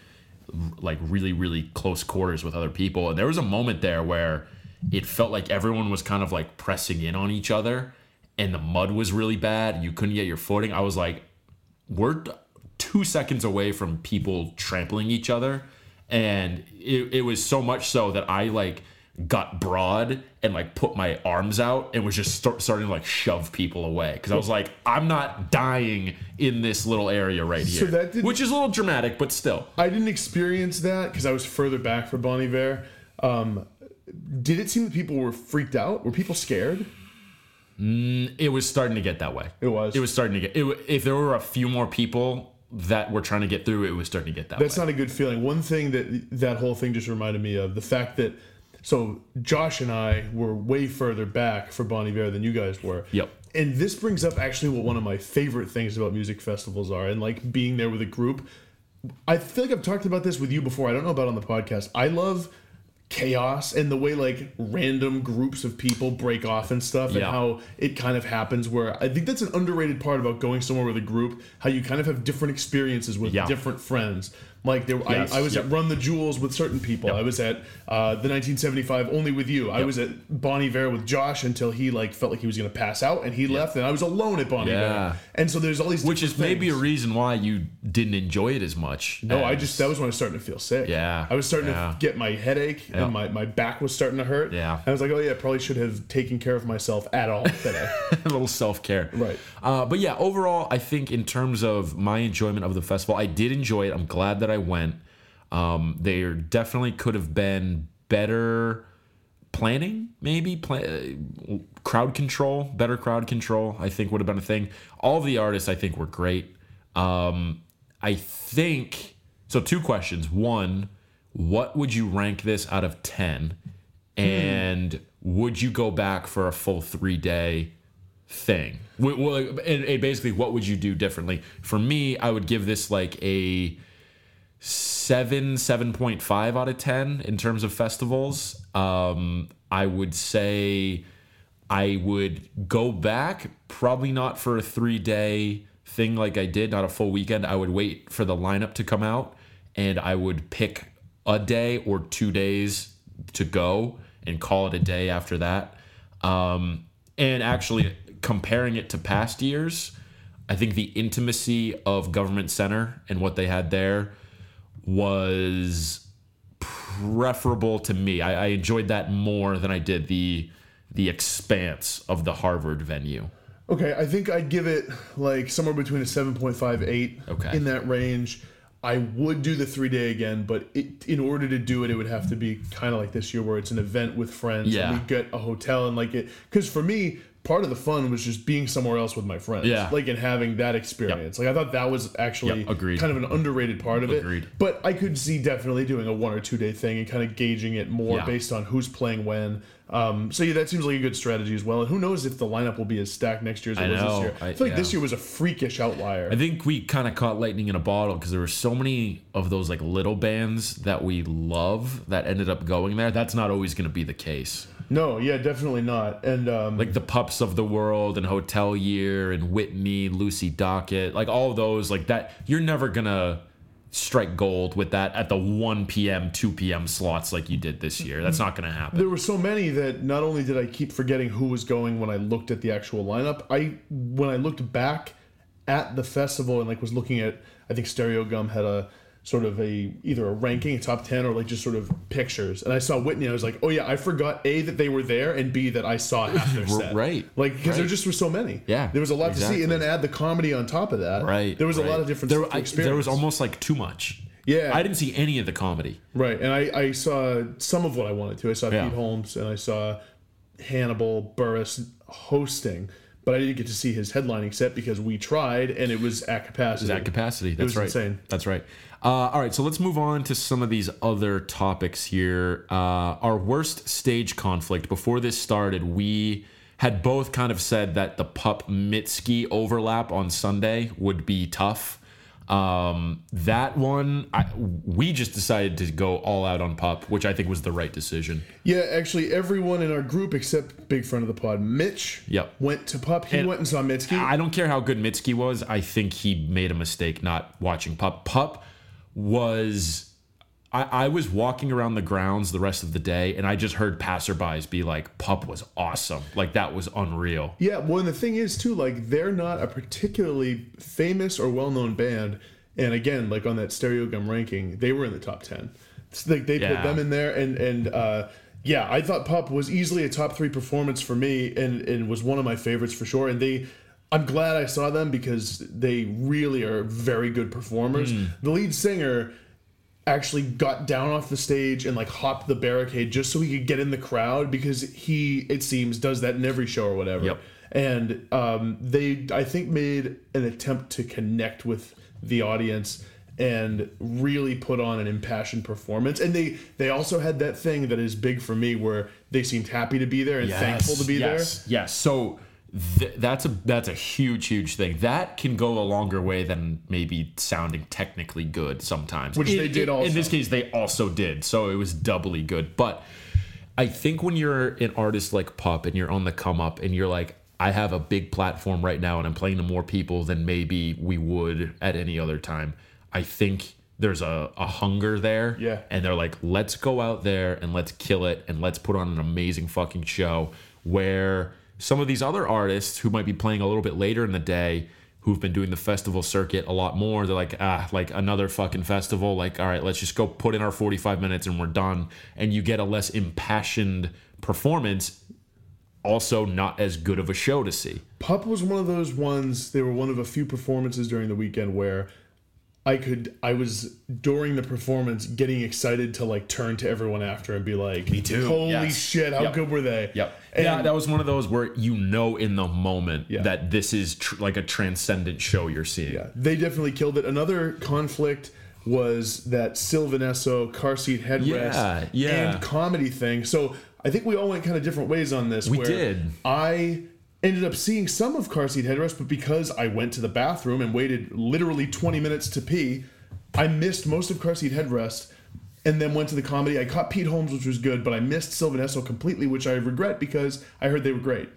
[SPEAKER 2] like really really close quarters with other people and there was a moment there where it felt like everyone was kind of like pressing in on each other and the mud was really bad you couldn't get your footing i was like we're two seconds away from people trampling each other and it, it was so much so that i like got broad and like put my arms out and was just start, starting to like shove people away because i was like i'm not dying in this little area right
[SPEAKER 1] So
[SPEAKER 2] here
[SPEAKER 1] that didn't-
[SPEAKER 2] which is a little dramatic but still
[SPEAKER 1] I didn't experience that because I was further back for Bon Iver. Um, did it seem that people were freaked out? Were people scared?
[SPEAKER 2] It was starting to get that way.
[SPEAKER 1] It was.
[SPEAKER 2] It was starting to get. It, if there were a few more people that were trying to get through, it was starting to get that
[SPEAKER 1] That's
[SPEAKER 2] way.
[SPEAKER 1] not a good feeling. One thing that that whole thing just reminded me of the fact that so Josh and I were way further back for Bon Iver than you guys were.
[SPEAKER 2] Yep.
[SPEAKER 1] And this brings up actually what one of my favorite things about music festivals are, and like being there with a group. I feel like I've talked about this with you before. I don't know about on the podcast. I love chaos and the way like random groups of people break off and stuff and
[SPEAKER 2] Yeah.
[SPEAKER 1] how it kind of happens where I think that's an underrated part about going somewhere with a group how you kind of have different experiences with
[SPEAKER 2] Yeah.
[SPEAKER 1] different friends like there
[SPEAKER 2] Yes,
[SPEAKER 1] I, I was
[SPEAKER 2] yep.
[SPEAKER 1] at Run the Jewels with certain people I was at uh, the 1975 only with you I was at Bon Iver with Josh until he like felt like he was gonna pass out and he left and I was alone at Bon
[SPEAKER 2] Yeah.
[SPEAKER 1] Iver and so there's all these
[SPEAKER 2] Which is
[SPEAKER 1] different
[SPEAKER 2] maybe a reason why you didn't enjoy it as much.
[SPEAKER 1] No, I just that was when I was starting to feel sick.
[SPEAKER 2] Yeah,
[SPEAKER 1] I was starting
[SPEAKER 2] yeah.
[SPEAKER 1] to get my headache and my, my back was starting to hurt.
[SPEAKER 2] Yeah.
[SPEAKER 1] I was like, oh yeah, I probably should have taken care of myself at all today. [LAUGHS]
[SPEAKER 2] a little self care.
[SPEAKER 1] Right.
[SPEAKER 2] Uh, but yeah, overall, I think in terms of my enjoyment of the festival, I did enjoy it. I'm glad that I went. Um, there definitely could have been better planning, maybe pla- uh, crowd control, better crowd control. I think would have been a thing. All of the artists, I think, were great. Um, I think so. Two questions. One, what would you rank this out of ten? And would you go back for a full three day thing? Well, basically, what would you do differently? For me, I would give this like a seven, seven point five out of ten in terms of festivals. Um, I would say I would go back, probably not for a three day thing like I did, not a full weekend. I would wait for the lineup to come out and I would pick a day or two days to go and call it a day after that. Um, and actually comparing it to past years, I think the intimacy of Government Center and what they had there was preferable to me. I, I enjoyed that more than I did the the expanse of the Harvard venue.
[SPEAKER 1] okay, I think I'd give it like somewhere between a 7.58
[SPEAKER 2] Okay.
[SPEAKER 1] in that range. I would do the three day again, but it, in order to do it, it would have to be kind of like this year where it's an event with friends.
[SPEAKER 2] Yeah.
[SPEAKER 1] And we get a hotel and like it. Because for me, part of the fun was just being somewhere else with my friends.
[SPEAKER 2] Yeah.
[SPEAKER 1] Like and having that experience. Like I thought that was actually
[SPEAKER 2] Yep, agreed.
[SPEAKER 1] kind of an underrated part of it.
[SPEAKER 2] Agreed.
[SPEAKER 1] it. But I could see definitely doing a one or two day thing and kind of gauging it more
[SPEAKER 2] Yeah.
[SPEAKER 1] based on who's playing when. Um, so yeah, that seems like a good strategy as well. And who knows if the lineup will be as stacked next year as it was this year. I,
[SPEAKER 2] I-
[SPEAKER 1] feel like
[SPEAKER 2] yeah.
[SPEAKER 1] this year was a freakish outlier.
[SPEAKER 2] I think we kind of caught lightning in a bottle because there were so many of those like little bands that we love that ended up going there. That's not always going to be the case.
[SPEAKER 1] No, yeah, definitely not. And um,
[SPEAKER 2] Like the Pups of the World and Hotel Year and Whitney, Lucy Dacus, like all those, like that. You're never gonna strike gold with that at the 1 p.m., 2 p.m. slots like you did this year. That's not gonna happen.
[SPEAKER 1] there were so many that not only did I keep forgetting who was going when I looked at the actual lineup, I when I looked back at the festival and like was looking at I think Stereogum had a sort of a either a ranking, a top ten, or like just sort of pictures. And I saw Whitney, I was like, oh yeah, I forgot a that they were there, and b that I saw half their [LAUGHS] set.
[SPEAKER 2] Right.
[SPEAKER 1] Like because there just were so many.
[SPEAKER 2] Yeah,
[SPEAKER 1] there was a lot to see, and then add the comedy on top of that.
[SPEAKER 2] Right.
[SPEAKER 1] There was
[SPEAKER 2] right.
[SPEAKER 1] a lot of different
[SPEAKER 2] There, I- there was almost like too much.
[SPEAKER 1] Yeah.
[SPEAKER 2] I didn't see any of the comedy.
[SPEAKER 1] Right, and I, I saw some of what I wanted to. I saw
[SPEAKER 2] Yeah.
[SPEAKER 1] Pete Holmes and I saw Hannibal Buress hosting, but I didn't get to see his headlining set because we tried and it was at capacity.
[SPEAKER 2] At capacity. That's
[SPEAKER 1] was
[SPEAKER 2] right.
[SPEAKER 1] insane.
[SPEAKER 2] That's right. Uh, all right, so let's move on to some of these other topics here. Uh, our worst stage conflict. Before this started, we had both kind of said that the Pup Mitski overlap on Sunday would be tough. Um, that one, I, we just decided to go all out on Pup, which I think was the right decision.
[SPEAKER 1] Yeah, actually, everyone in our group except big friend of the pod, Mitch,
[SPEAKER 2] Yep.
[SPEAKER 1] went to Pup. He
[SPEAKER 2] And
[SPEAKER 1] went and saw Mitski.
[SPEAKER 2] I don't care how good Mitski was. I think he made a mistake not watching Pup. Pup was. I, I was walking around the grounds the rest of the day, and I just heard passerbys be like, "Pup was awesome. Like that was unreal."
[SPEAKER 1] Yeah, well, and the thing is too, like they're not a particularly famous or well-known band, and again, like on that Stereogum ranking, they were in the top ten. It's like they
[SPEAKER 2] Yeah.
[SPEAKER 1] put them in there, and and uh, yeah, I thought Pup was easily a top three performance for me, and and was one of my favorites for sure. And they, I'm glad I saw them because they really are very good performers. The lead singer actually got down off the stage and like hopped the barricade just so he could get in the crowd because he it seems does that in every show or whatever
[SPEAKER 2] Yep.
[SPEAKER 1] and um, they i think made an attempt to connect with the audience and really put on an impassioned performance and they they also had that thing that is big for me where they seemed happy to be there and thankful to be there.
[SPEAKER 2] yes, Yes. So th- that's a that's a huge huge thing. That can go a longer way than maybe sounding technically good sometimes.
[SPEAKER 1] Which they did also.
[SPEAKER 2] In this case, they also did. So it was doubly good. But I think when you're an artist like Pup and you're on the come up and you're like, I have a big platform right now and I'm playing to more people than maybe we would at any other time. I think there's a, a hunger there.
[SPEAKER 1] Yeah.
[SPEAKER 2] And they're like, let's go out there and let's kill it and let's put on an amazing fucking show where some of these other artists who might be playing a little bit later in the day who've been doing the festival circuit a lot more they're like ah like another fucking festival like all right let's just go put in our 45 minutes and we're done and you get a less impassioned performance also not as good of a show to see
[SPEAKER 1] Pup was one of those ones. They were one of a few performances during the weekend where I could. I was during the performance getting excited to like turn to everyone after and be like, "Me
[SPEAKER 2] too,
[SPEAKER 1] Holy
[SPEAKER 2] yes.
[SPEAKER 1] shit! How
[SPEAKER 2] Yep.
[SPEAKER 1] good were they?"
[SPEAKER 2] Yep.
[SPEAKER 1] And
[SPEAKER 2] yeah, that was one of those where you know in the moment
[SPEAKER 1] Yeah.
[SPEAKER 2] that this is tr- like a transcendent show you're seeing.
[SPEAKER 1] Yeah, they definitely killed it. Another conflict was that Sylvan Esso car seat headrest
[SPEAKER 2] Yeah, yeah.
[SPEAKER 1] and comedy thing. So I think we all went kind of different ways on this.
[SPEAKER 2] We
[SPEAKER 1] where
[SPEAKER 2] did.
[SPEAKER 1] I ended up seeing some of car seat headrest, but because I went to the bathroom and waited literally 20 minutes to pee, I missed most of car seat headrest. And then went to the comedy. I caught Pete Holmes, which was good, but I missed Sylvan Esso completely, which I regret because I heard they were great.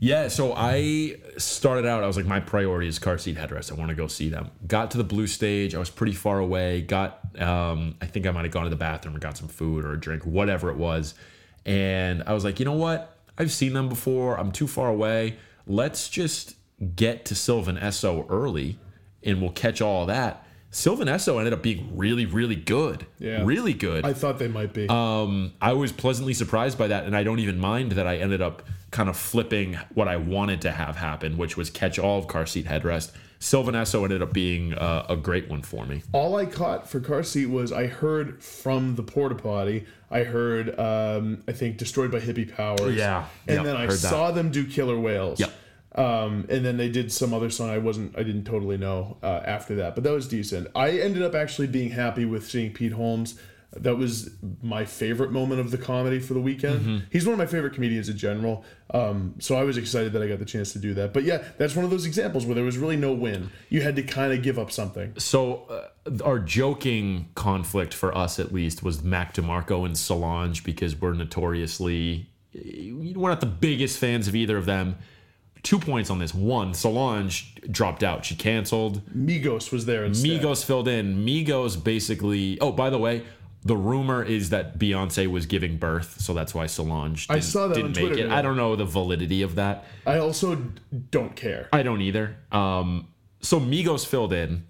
[SPEAKER 2] Yeah, so I started out, I was like, my priority is car seat headrest. I want to go see them. Got to the blue stage. I was pretty far away. Got, um, I think I might have gone to the bathroom or got some food or a drink, whatever it was. And I was like, you know what? I've seen them before. I'm too far away. Let's just get to Sylvan Esso early and we'll catch all that. Sylvan Esso ended up being really, really good.
[SPEAKER 1] Yeah.
[SPEAKER 2] Really good.
[SPEAKER 1] I thought they might be.
[SPEAKER 2] Um, I was pleasantly surprised by that, and I don't even mind that I ended up kind of flipping what I wanted to have happen, which was catch all of car seat headrest. Sylvan Esso ended up being uh, a great one for me.
[SPEAKER 1] all I caught for car seat was I heard from the porta potty. I heard um, I think destroyed by hippie powers.
[SPEAKER 2] Yeah.
[SPEAKER 1] and
[SPEAKER 2] Yep,
[SPEAKER 1] then I
[SPEAKER 2] heard that.
[SPEAKER 1] saw them do Killer Whales.
[SPEAKER 2] Yep.
[SPEAKER 1] Um, and then they did some other song I wasn't I didn't totally know uh, after that, but that was decent. I ended up actually being happy with seeing Pete Holmes. That was my favorite moment of the comedy for the weekend.
[SPEAKER 2] Mm-hmm.
[SPEAKER 1] He's one of my favorite comedians in general. Um, so I was excited that I got the chance to do that. But yeah, that's one of those examples where there was really no win. You had to kind of give up something.
[SPEAKER 2] So uh, our joking conflict for us at least was Mac DeMarco and Solange because we're notoriously we're not the biggest fans of either of them. Two points on this. One, Solange dropped out. She canceled.
[SPEAKER 1] Migos was there instead.
[SPEAKER 2] Migos filled in. Migos basically. Oh, by the way, the rumor is that Beyonce was giving birth, so that's why Solange didn't,
[SPEAKER 1] saw that
[SPEAKER 2] didn't
[SPEAKER 1] on
[SPEAKER 2] make
[SPEAKER 1] Twitter
[SPEAKER 2] it.
[SPEAKER 1] today.
[SPEAKER 2] I don't know the validity of that.
[SPEAKER 1] I also don't care.
[SPEAKER 2] I don't either. Um, so Migos filled in,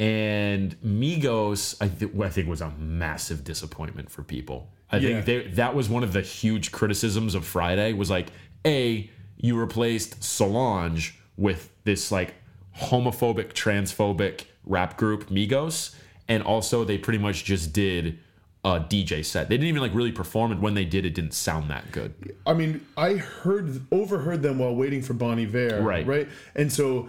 [SPEAKER 2] and Migos, I, th- I think, was a massive disappointment for people. I
[SPEAKER 1] Yeah.
[SPEAKER 2] think they, that was one of the huge criticisms of Friday. Was like, a you replaced Solange with this like homophobic, transphobic rap group Migos, and also they pretty much just did a DJ set. They didn't even like really perform it. When they did, it didn't sound that good.
[SPEAKER 1] I mean, I heard overheard them while waiting for Bon Iver,
[SPEAKER 2] Right.
[SPEAKER 1] Right, and so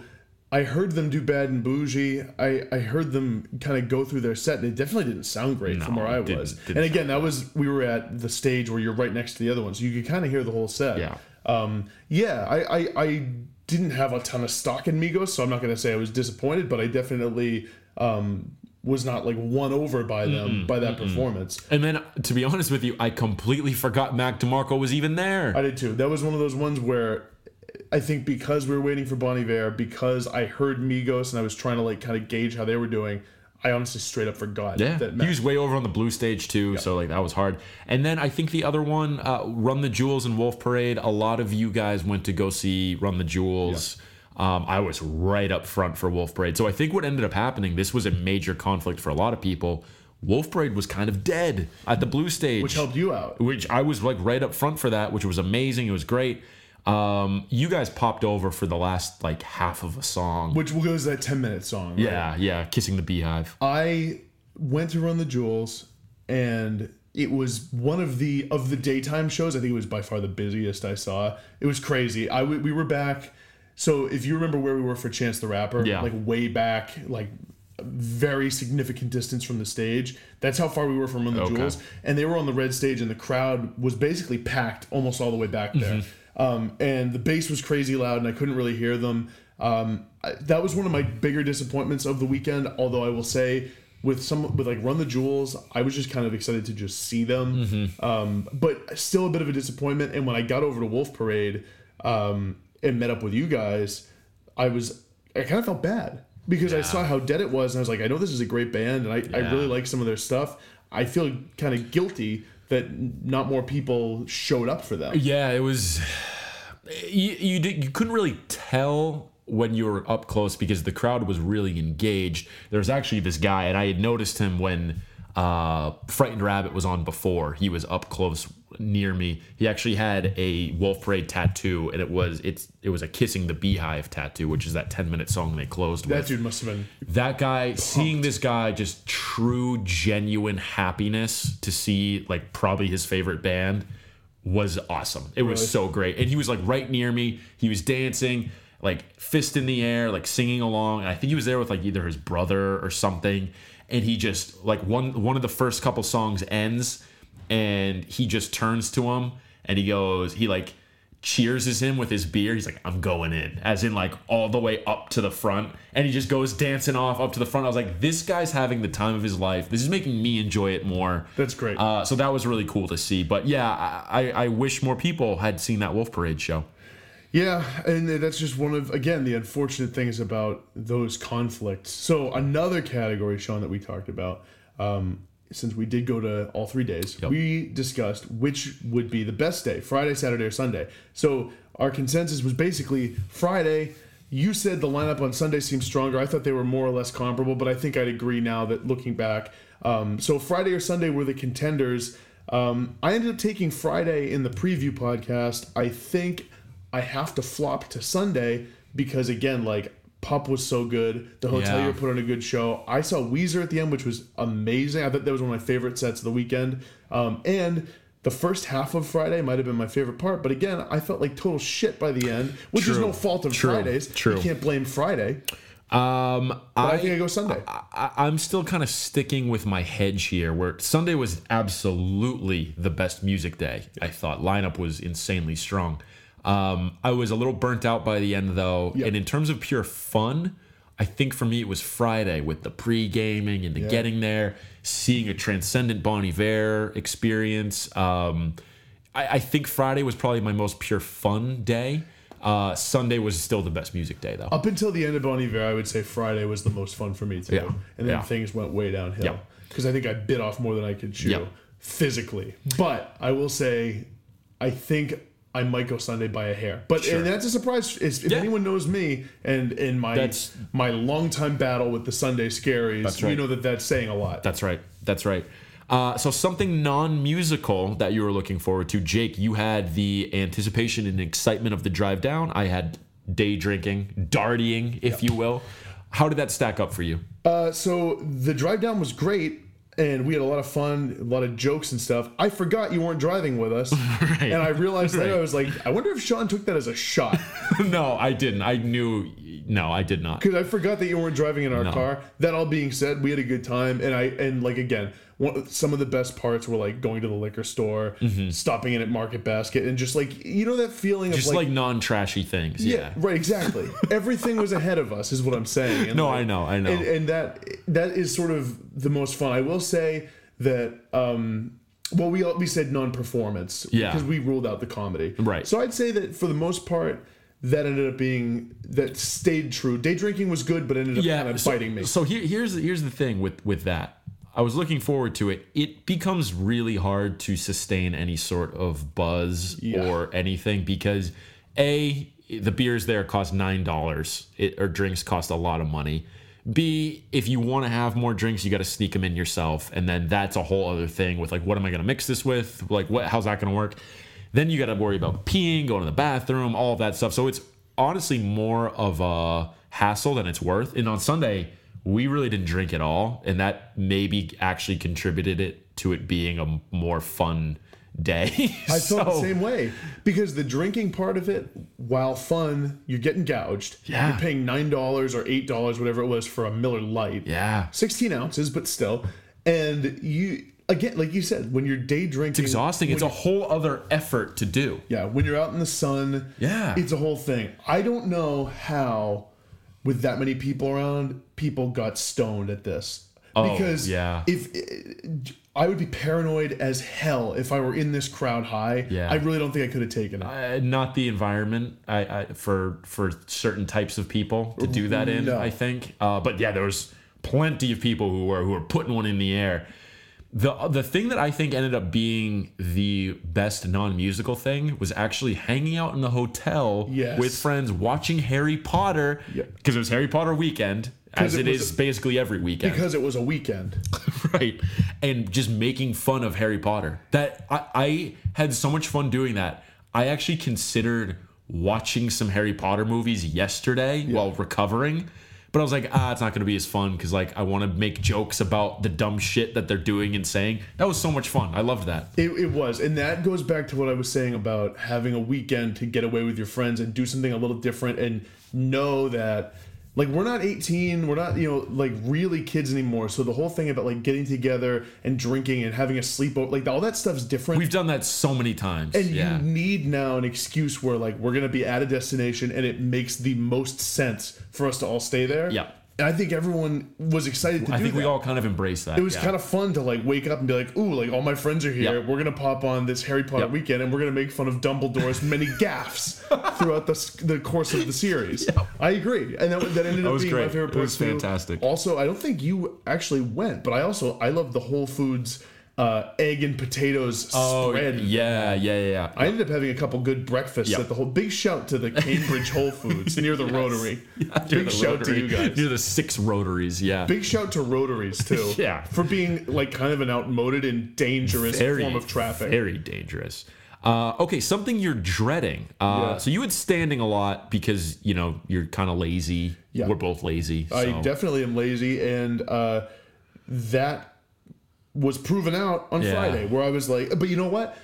[SPEAKER 1] I heard them do Bad and Boujee. I I heard them kind of go through their set, and it definitely didn't sound great from where I
[SPEAKER 2] didn't-
[SPEAKER 1] was.
[SPEAKER 2] didn't
[SPEAKER 1] and again, that was we were at the stage where you're right next to the other one, so you could kind of hear the whole set.
[SPEAKER 2] Yeah.
[SPEAKER 1] Um. Yeah. I I I didn't have a ton of stock in Migos, so I'm not gonna say I was disappointed, but I definitely um was not like won over by them by that performance.
[SPEAKER 2] And then, to be honest with you, I completely forgot Mac DeMarco was even there.
[SPEAKER 1] I did too. That was one of those ones where I think because we were waiting for Bon Iver, because I heard Migos and I was trying to like kind of gauge how they were doing, I honestly straight up forgot
[SPEAKER 2] Yeah,
[SPEAKER 1] that
[SPEAKER 2] he was way over on the blue stage too, so like that was hard. And then I think the other one, uh, Run the Jewels and Wolf Parade. A lot of you guys went to go see Run the Jewels. Um, I was right up front for Wolf Parade, so I think what ended up happening. This was a major conflict for a lot of people. Wolf Parade was kind of dead at the blue stage,
[SPEAKER 1] which helped you out.
[SPEAKER 2] which I was like right up front for that, which was amazing. It was great. Um, you guys popped over for the last like half of a song.
[SPEAKER 1] Which was that 10 minute song. right?
[SPEAKER 2] Yeah, yeah, kissing the beehive.
[SPEAKER 1] I went to Run the Jewels and it was one of the of the daytime shows. I think it was by far the busiest I saw. It was crazy. I we were back. So if you remember where we were for Chance the Rapper,
[SPEAKER 2] Yeah.
[SPEAKER 1] like way back, like very significant distance from the stage. That's how far we were from Run the
[SPEAKER 2] Okay.
[SPEAKER 1] Jewels. And they were on the red stage, and the crowd was basically packed almost all the way back there. Um, and the bass was crazy loud, and I couldn't really hear them. Um, I, that was one of my bigger disappointments of the weekend. Although I will say, with some with like Run the Jewels, I was just kind of excited to just see them. Um, but still a bit of a disappointment. And when I got over to Wolf Parade um, and met up with you guys, I was I kind of felt bad because I saw how dead it was, and I was like, I know this is a great band, and I, I really like some of their stuff. I feel kind of guilty that not more people showed up for them.
[SPEAKER 2] Yeah, it was. [SIGHS] You you, did, you couldn't really tell when you were up close because the crowd was really engaged. There was actually this guy, and I had noticed him when uh, Frightened Rabbit was on before. He was up close near me. He actually had a Wolf Parade tattoo, and it was it's it was a kissing the beehive tattoo, which is that ten minute song they closed
[SPEAKER 1] That
[SPEAKER 2] with.
[SPEAKER 1] dude must have been.
[SPEAKER 2] that guy seeing this guy just true genuine happiness to see like probably his favorite band was awesome it was
[SPEAKER 1] Really?
[SPEAKER 2] so great and he was like right near me he was dancing like fist in the air like singing along i think he was there with like either his brother or something and he just like one one of the first couple songs ends and he just turns to him and he goes he like cheerses him with his beer. He's like, I'm going in, as in like all the way up to the front. And he just goes dancing off up to the front. I was like, this guy's having the time of his life. This is making me enjoy it more.
[SPEAKER 1] That's great.
[SPEAKER 2] Uh, so that was really cool to see. But yeah, I, I I wish more people had seen that Wolf Parade show.
[SPEAKER 1] Yeah, and that's just one of again the unfortunate things about those conflicts. So another category, Sean, that we talked about, um, since we did go to all three days,
[SPEAKER 2] Yep.
[SPEAKER 1] we discussed which would be the best day: Friday, Saturday, or Sunday. So our consensus was basically Friday. You said the lineup on Sunday seemed stronger. I thought they were more or less comparable, but I think I'd agree now that looking back. Um, so Friday or Sunday were the contenders. Um, I ended up taking Friday in the preview podcast. I think I have to flop to Sunday because again, like Pup was so good. The Hotelier
[SPEAKER 2] Yeah.
[SPEAKER 1] put on a good show. I saw Weezer at the end, which was amazing. I thought that was one of my favorite sets of the weekend. Um, and the first half of Friday might have been my favorite part, but again, I felt like total shit by the end, which is no fault of
[SPEAKER 2] True.
[SPEAKER 1] Fridays.
[SPEAKER 2] True.
[SPEAKER 1] You can't blame Friday.
[SPEAKER 2] Um,
[SPEAKER 1] I,
[SPEAKER 2] I,
[SPEAKER 1] think I go Sunday.
[SPEAKER 2] I, I'm still kind of sticking with my hedge here, where Sunday was absolutely the best music day. I thought lineup was insanely strong. Um, I was a little burnt out by the end though,
[SPEAKER 1] Yeah.
[SPEAKER 2] and in terms of pure fun, I think for me it was Friday with the pre gaming and the getting there, seeing a transcendent Bon Iver experience. Um, I, I think Friday was probably my most pure fun day. Uh, Sunday was still the best music day though.
[SPEAKER 1] Up until the end of Bon Iver, I would say Friday was the most fun for me too.
[SPEAKER 2] Yeah.
[SPEAKER 1] And then
[SPEAKER 2] Yeah.
[SPEAKER 1] things went way downhill because I think I bit off more than I could chew physically. But I will say, I think I might go Sunday by a hair. But
[SPEAKER 2] Sure.
[SPEAKER 1] and that's a surprise. If, if
[SPEAKER 2] Yeah.
[SPEAKER 1] anyone knows me and in my
[SPEAKER 2] That's-
[SPEAKER 1] my longtime battle with the Sunday scaries,
[SPEAKER 2] That's right.
[SPEAKER 1] know that that's saying a lot.
[SPEAKER 2] That's right. That's right. Uh, so something non-musical that you were looking forward to, Jake. You had the anticipation and excitement of the drive down. I had day drinking, dartying, if you will. How did that stack up for you?
[SPEAKER 1] Uh, so the drive down was great. And we had a lot of fun, a lot of jokes and stuff. I forgot you weren't driving with us, [LAUGHS]
[SPEAKER 2] Right.
[SPEAKER 1] and I realized
[SPEAKER 2] Right.
[SPEAKER 1] I was like, I wonder if Sean took that as a shot [LAUGHS]
[SPEAKER 2] no, I didn't. I knew. No, I did not.
[SPEAKER 1] because I forgot that you weren't driving in our
[SPEAKER 2] No.
[SPEAKER 1] car. That all being said, we had a good time, and I and like again, one, some of the best parts were like going to the liquor store, stopping in at Market Basket, and just like you know that feeling
[SPEAKER 2] Mm-hmm. Just
[SPEAKER 1] of
[SPEAKER 2] like, non-trashy things.
[SPEAKER 1] Yeah,
[SPEAKER 2] Yeah.
[SPEAKER 1] right. Exactly. Everything was ahead of us, is what I'm saying. And
[SPEAKER 2] No,
[SPEAKER 1] like-
[SPEAKER 2] I know, I know.
[SPEAKER 1] And, and that that is sort of the most fun. I will say that. um well, we all- we said non-performance
[SPEAKER 2] Yeah.
[SPEAKER 1] because we ruled out the comedy.
[SPEAKER 2] Right.
[SPEAKER 1] So I'd say that for the most part, that ended up being that stayed true. Day drinking was good, but ended up kind of
[SPEAKER 2] so,
[SPEAKER 1] biting me.
[SPEAKER 2] So here, here's here's the thing with with that. I was looking forward to it. It becomes really hard to sustain any sort of buzz
[SPEAKER 1] Yeah.
[SPEAKER 2] or anything because a the beers there cost nine dollars. Or drinks cost a lot of money. B, if you want to have more drinks, you got to sneak them in yourself, and then that's a whole other thing with like, what am I going to mix this with? Like, what? How's that going to work? Then you got to worry about peeing, going to the bathroom, all of that stuff. So it's honestly more of a hassle than it's worth. And on Sunday, we really didn't drink at all, and that maybe actually contributed it to it being a more fun day. [LAUGHS]
[SPEAKER 1] I felt the same way because the drinking part of it, while fun, you're getting gouged.
[SPEAKER 2] Yeah.
[SPEAKER 1] You're paying nine dollars or eight dollars, whatever it was, for a Miller Lite.
[SPEAKER 2] Yeah.
[SPEAKER 1] 16 ounces, but still. And you, again, like you said, when you're day drinking, it's
[SPEAKER 2] Exhausting. It's a whole other effort to do.
[SPEAKER 1] yeah, when you're out in the sun,
[SPEAKER 2] Yeah.
[SPEAKER 1] it's a whole thing. I don't know how, with that many people around, people got stoned at this.
[SPEAKER 2] Oh,
[SPEAKER 1] because
[SPEAKER 2] yeah.
[SPEAKER 1] if eh, I would be paranoid as hell if I were in this crowd high.
[SPEAKER 2] Yeah.
[SPEAKER 1] I really don't think I could have taken it.
[SPEAKER 2] Uh, not the environment I, I for for certain types of people to do that in.
[SPEAKER 1] No.
[SPEAKER 2] I think, uh, but yeah, there was plenty of people who were who were putting one in the air. The the thing that I think ended up being the best non musical thing was actually hanging out in the hotel
[SPEAKER 1] Yes.
[SPEAKER 2] with friends watching Harry Potter
[SPEAKER 1] Yeah.
[SPEAKER 2] because it was Harry Potter weekend, as
[SPEAKER 1] it
[SPEAKER 2] it is
[SPEAKER 1] a-
[SPEAKER 2] basically every weekend.
[SPEAKER 1] Because it was a weekend. [LAUGHS]
[SPEAKER 2] right. And just making fun of harry potter. That I, I had so much fun doing that. I actually considered watching some harry potter movies yesterday while recovering. But i was like ah it's not going to be as fun because like i want to make jokes about the dumb shit that they're doing and saying. That was so much fun. I loved that.
[SPEAKER 1] It, it was, and that goes back to what I was saying about having a weekend to get away with your friends and do something a little different and know that, like, we're not 18, we're not, you know, like really kids anymore. So the whole thing about like getting together and drinking and having a sleepover, like all that stuff's different.
[SPEAKER 2] we've done that so many times
[SPEAKER 1] and
[SPEAKER 2] yeah
[SPEAKER 1] you need now an excuse where like we're gonna be at a destination and it makes the most sense for us to all stay there.
[SPEAKER 2] Yeah.
[SPEAKER 1] And I think everyone was excited to do that.
[SPEAKER 2] i
[SPEAKER 1] do
[SPEAKER 2] think
[SPEAKER 1] that.
[SPEAKER 2] we all kind of embraced that
[SPEAKER 1] It was
[SPEAKER 2] yeah.
[SPEAKER 1] kind of fun to like wake up and be like, "Ooh, like all my friends are here.
[SPEAKER 2] Yep.
[SPEAKER 1] We're gonna pop on this Harry Potter
[SPEAKER 2] Yep.
[SPEAKER 1] weekend, and we're gonna make fun of Dumbledore's many [LAUGHS] gaffes throughout the, s- the course of the series." I agree, and that, that ended up
[SPEAKER 2] was
[SPEAKER 1] being my
[SPEAKER 2] great.
[SPEAKER 1] favorite
[SPEAKER 2] It
[SPEAKER 1] part
[SPEAKER 2] was
[SPEAKER 1] too.
[SPEAKER 2] fantastic.
[SPEAKER 1] Also, I don't think you actually went, but I also I love the Whole Foods uh, egg and potatoes
[SPEAKER 2] oh
[SPEAKER 1] spread.
[SPEAKER 2] yeah yeah yeah, yeah.
[SPEAKER 1] I ended up having a couple good breakfasts
[SPEAKER 2] Yep.
[SPEAKER 1] at the whole. Big shout to the Cambridge Whole [LAUGHS] Foods near the Rotary. [LAUGHS]
[SPEAKER 2] Near
[SPEAKER 1] big
[SPEAKER 2] the
[SPEAKER 1] shout to you guys.
[SPEAKER 2] near the six rotaries yeah
[SPEAKER 1] Big shout to Rotaries too. [LAUGHS]
[SPEAKER 2] Yeah.
[SPEAKER 1] For being like kind of an outmoded and dangerous form of traffic.
[SPEAKER 2] Very dangerous. Uh, okay, something you're dreading. Uh,
[SPEAKER 1] Yeah.
[SPEAKER 2] So you had standing a lot because you know you're kind of lazy.
[SPEAKER 1] Yeah.
[SPEAKER 2] We're both lazy.
[SPEAKER 1] I definitely am lazy, and uh, that was proven out on
[SPEAKER 2] Yeah.
[SPEAKER 1] Friday, where I was like, but you know what?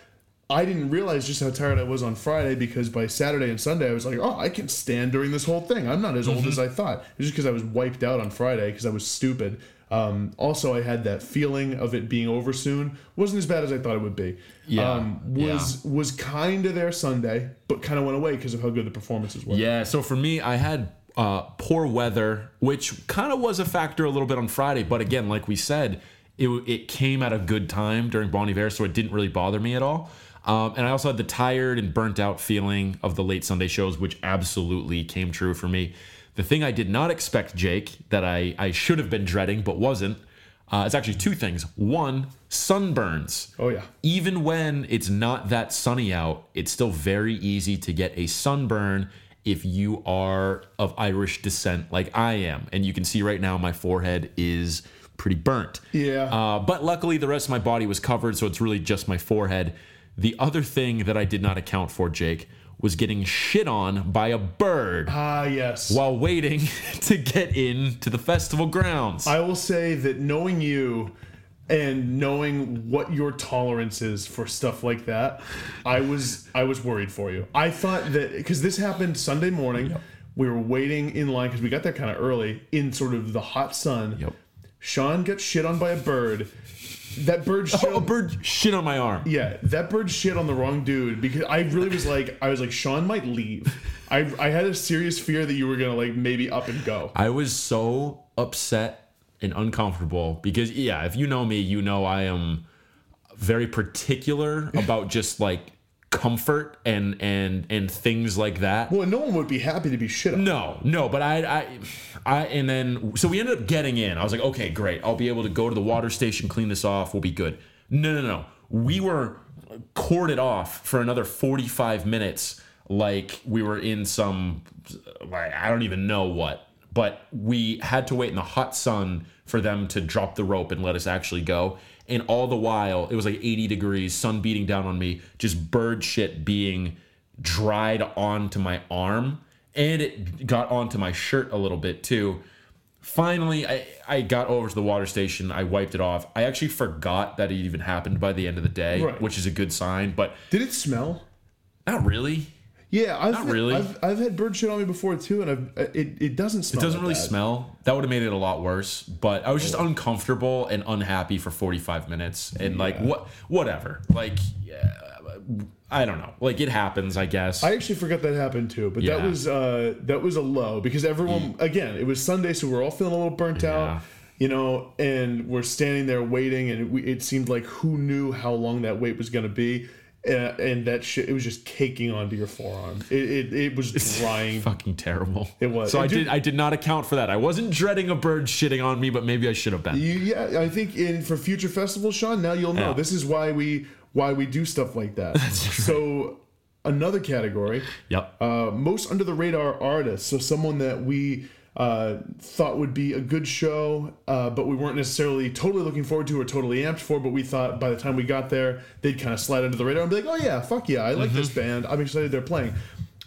[SPEAKER 1] I didn't realize just how tired I was on Friday because by Saturday and Sunday I was like, oh, I can stand during this whole thing. I'm not as
[SPEAKER 2] Mm-hmm.
[SPEAKER 1] old as I thought. It was just because I was wiped out on Friday because I was stupid. Um, also, I had that feeling of it being over soon. wasn't as bad as I thought it would be.
[SPEAKER 2] Yeah,
[SPEAKER 1] um, was was kind of there Sunday, but kind of went away because of how good the performances were.
[SPEAKER 2] Yeah. So for me, I had uh, poor weather, which kind of was a factor a little bit on Friday. But again, like we said, it it came at a good time during Bon Iver, so it didn't really bother me at all. Um, and I also had the tired and burnt out feeling of the late Sunday shows, which absolutely came true for me. The thing I did not expect, Jake, that I, I should have been dreading but wasn't, uh, it's actually two things. One, sunburns.
[SPEAKER 1] Oh yeah.
[SPEAKER 2] Even when it's not that sunny out, it's still very easy to get a sunburn if you are of Irish descent like I am. And you can see right now my forehead is pretty burnt.
[SPEAKER 1] Yeah.
[SPEAKER 2] Uh, but luckily, the rest of my body was covered, so it's really just my forehead. The other thing that I did not account for, Jake, was getting shit on by a bird
[SPEAKER 1] Ah yes.
[SPEAKER 2] while waiting [LAUGHS] to get into the festival grounds.
[SPEAKER 1] I will say that knowing you and knowing what your tolerance is for stuff like that, I was I was worried for you. I thought that because this happened Sunday morning, we were waiting in line because we got there kind of early in sort of the hot sun.
[SPEAKER 2] Yep.
[SPEAKER 1] Sean got shit on by a bird. That bird shit.
[SPEAKER 2] Oh, a bird shit on my arm.
[SPEAKER 1] Yeah, that bird shit on the wrong dude because I really was like, I was like, Sean might leave. I I had a serious fear that you were gonna like maybe up and go.
[SPEAKER 2] I was so upset and uncomfortable because yeah, if you know me, you know I am very particular about just like comfort and and and things like that.
[SPEAKER 1] Well, no one would be happy to be shit on.
[SPEAKER 2] No, no, but I, I, I, and then so we ended up getting in. I was like, okay, great. I'll be able to go to the water station, clean this off. We'll be good. No, no, no. We were corded off for another forty-five minutes, like we were in some, like I don't even know what. But we had to wait in the hot sun for them to drop the rope and let us actually go. And all the while, it was like 80 degrees, sun beating down on me, just bird shit being dried onto my arm and it got onto my shirt a little bit too. Finally, I, I got over to the water station. I wiped it off. I actually forgot that it even happened by the end of the day,
[SPEAKER 1] Right.
[SPEAKER 2] which is a good sign, but
[SPEAKER 1] Did it smell?
[SPEAKER 2] not really.
[SPEAKER 1] Yeah, I've
[SPEAKER 2] Not
[SPEAKER 1] had-
[SPEAKER 2] really.
[SPEAKER 1] I've, I've had bird shit on me before too, and I've it, it doesn't smell.
[SPEAKER 2] It doesn't really
[SPEAKER 1] bad.
[SPEAKER 2] smell. That would have made it a lot worse. But I was just uncomfortable and unhappy for 45 minutes. And like, what, whatever. Like, yeah, I don't know. Like, it happens, I guess.
[SPEAKER 1] I actually forgot that happened too, but that was uh, that was a low because everyone again it was Sunday, so we're all feeling a little burnt
[SPEAKER 2] Yeah.
[SPEAKER 1] out, you know, and we're standing there waiting, and we, it seemed like who knew how long that wait was going to be, uh, and that shit it was just caking onto your forearm. It it, it was drying. [LAUGHS]
[SPEAKER 2] fucking terrible.
[SPEAKER 1] It was.
[SPEAKER 2] So I
[SPEAKER 1] And
[SPEAKER 2] did I did not account for that. I wasn't dreading a bird shitting on me, but maybe I should have been.
[SPEAKER 1] You, yeah, I think in for future festivals, Sean. Now you'll know.
[SPEAKER 2] Yeah.
[SPEAKER 1] This is why we why we do stuff like that. [LAUGHS] So another category,
[SPEAKER 2] Yep.
[SPEAKER 1] uh, most under the radar artists. So someone that we uh, thought would be a good show, uh, but we weren't necessarily totally looking forward to or totally amped for. But we thought by the time we got there, they'd kind of slide under the radar and be like, "Oh yeah, fuck yeah, I like this band. I'm excited they're playing."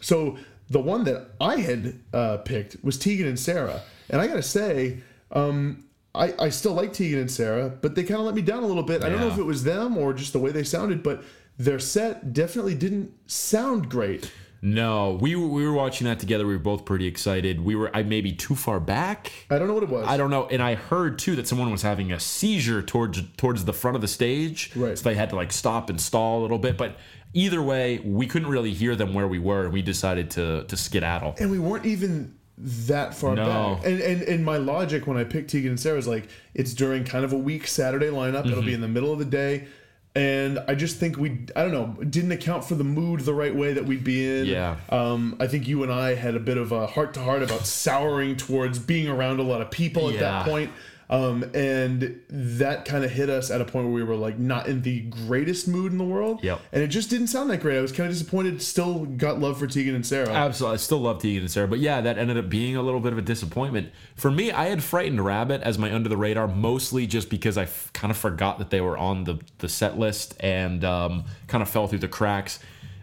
[SPEAKER 1] So the one that I had uh, picked was Tegan and Sara, and I gotta say. Um, I, I still like Tegan and Sara, but they kind of let me down a little bit. I don't know if it was them or just the way they sounded, but their set definitely didn't sound great.
[SPEAKER 2] No, we were, we were watching that together. We were both pretty excited. We were I maybe too far back.
[SPEAKER 1] I don't know what it was.
[SPEAKER 2] I don't know. And I heard too that someone was having a seizure towards towards the front of the stage.
[SPEAKER 1] Right.
[SPEAKER 2] So they had to like stop and stall a little bit. But either way, we couldn't really hear them where we were, and we decided to to skedaddle.
[SPEAKER 1] and we weren't even that far
[SPEAKER 2] No.
[SPEAKER 1] back. And, and and my logic when I picked Tegan and Sara was like it's during kind of a weak Saturday lineup. It'll
[SPEAKER 2] Mm-hmm.
[SPEAKER 1] be in the middle of the day. And I just think we, I don't know, didn't account for the mood the right way that we'd be in.
[SPEAKER 2] Yeah.
[SPEAKER 1] Um, I think you and I had a bit of a heart to heart about souring towards being around a lot of people at that
[SPEAKER 2] Yeah.
[SPEAKER 1] point. Um, and that kind of hit us at a point where we were like not in the greatest mood in the world.
[SPEAKER 2] Yep.
[SPEAKER 1] And it just didn't sound that great. I was kind of disappointed. Still got love for Tegan and Sara.
[SPEAKER 2] Absolutely. I still love Tegan and Sara. But yeah, that ended up being a little bit of a disappointment. For me, I had Frightened Rabbit as my under the radar, mostly just because I f- kind of forgot that they were on the, the set list and um, kind of fell through the cracks.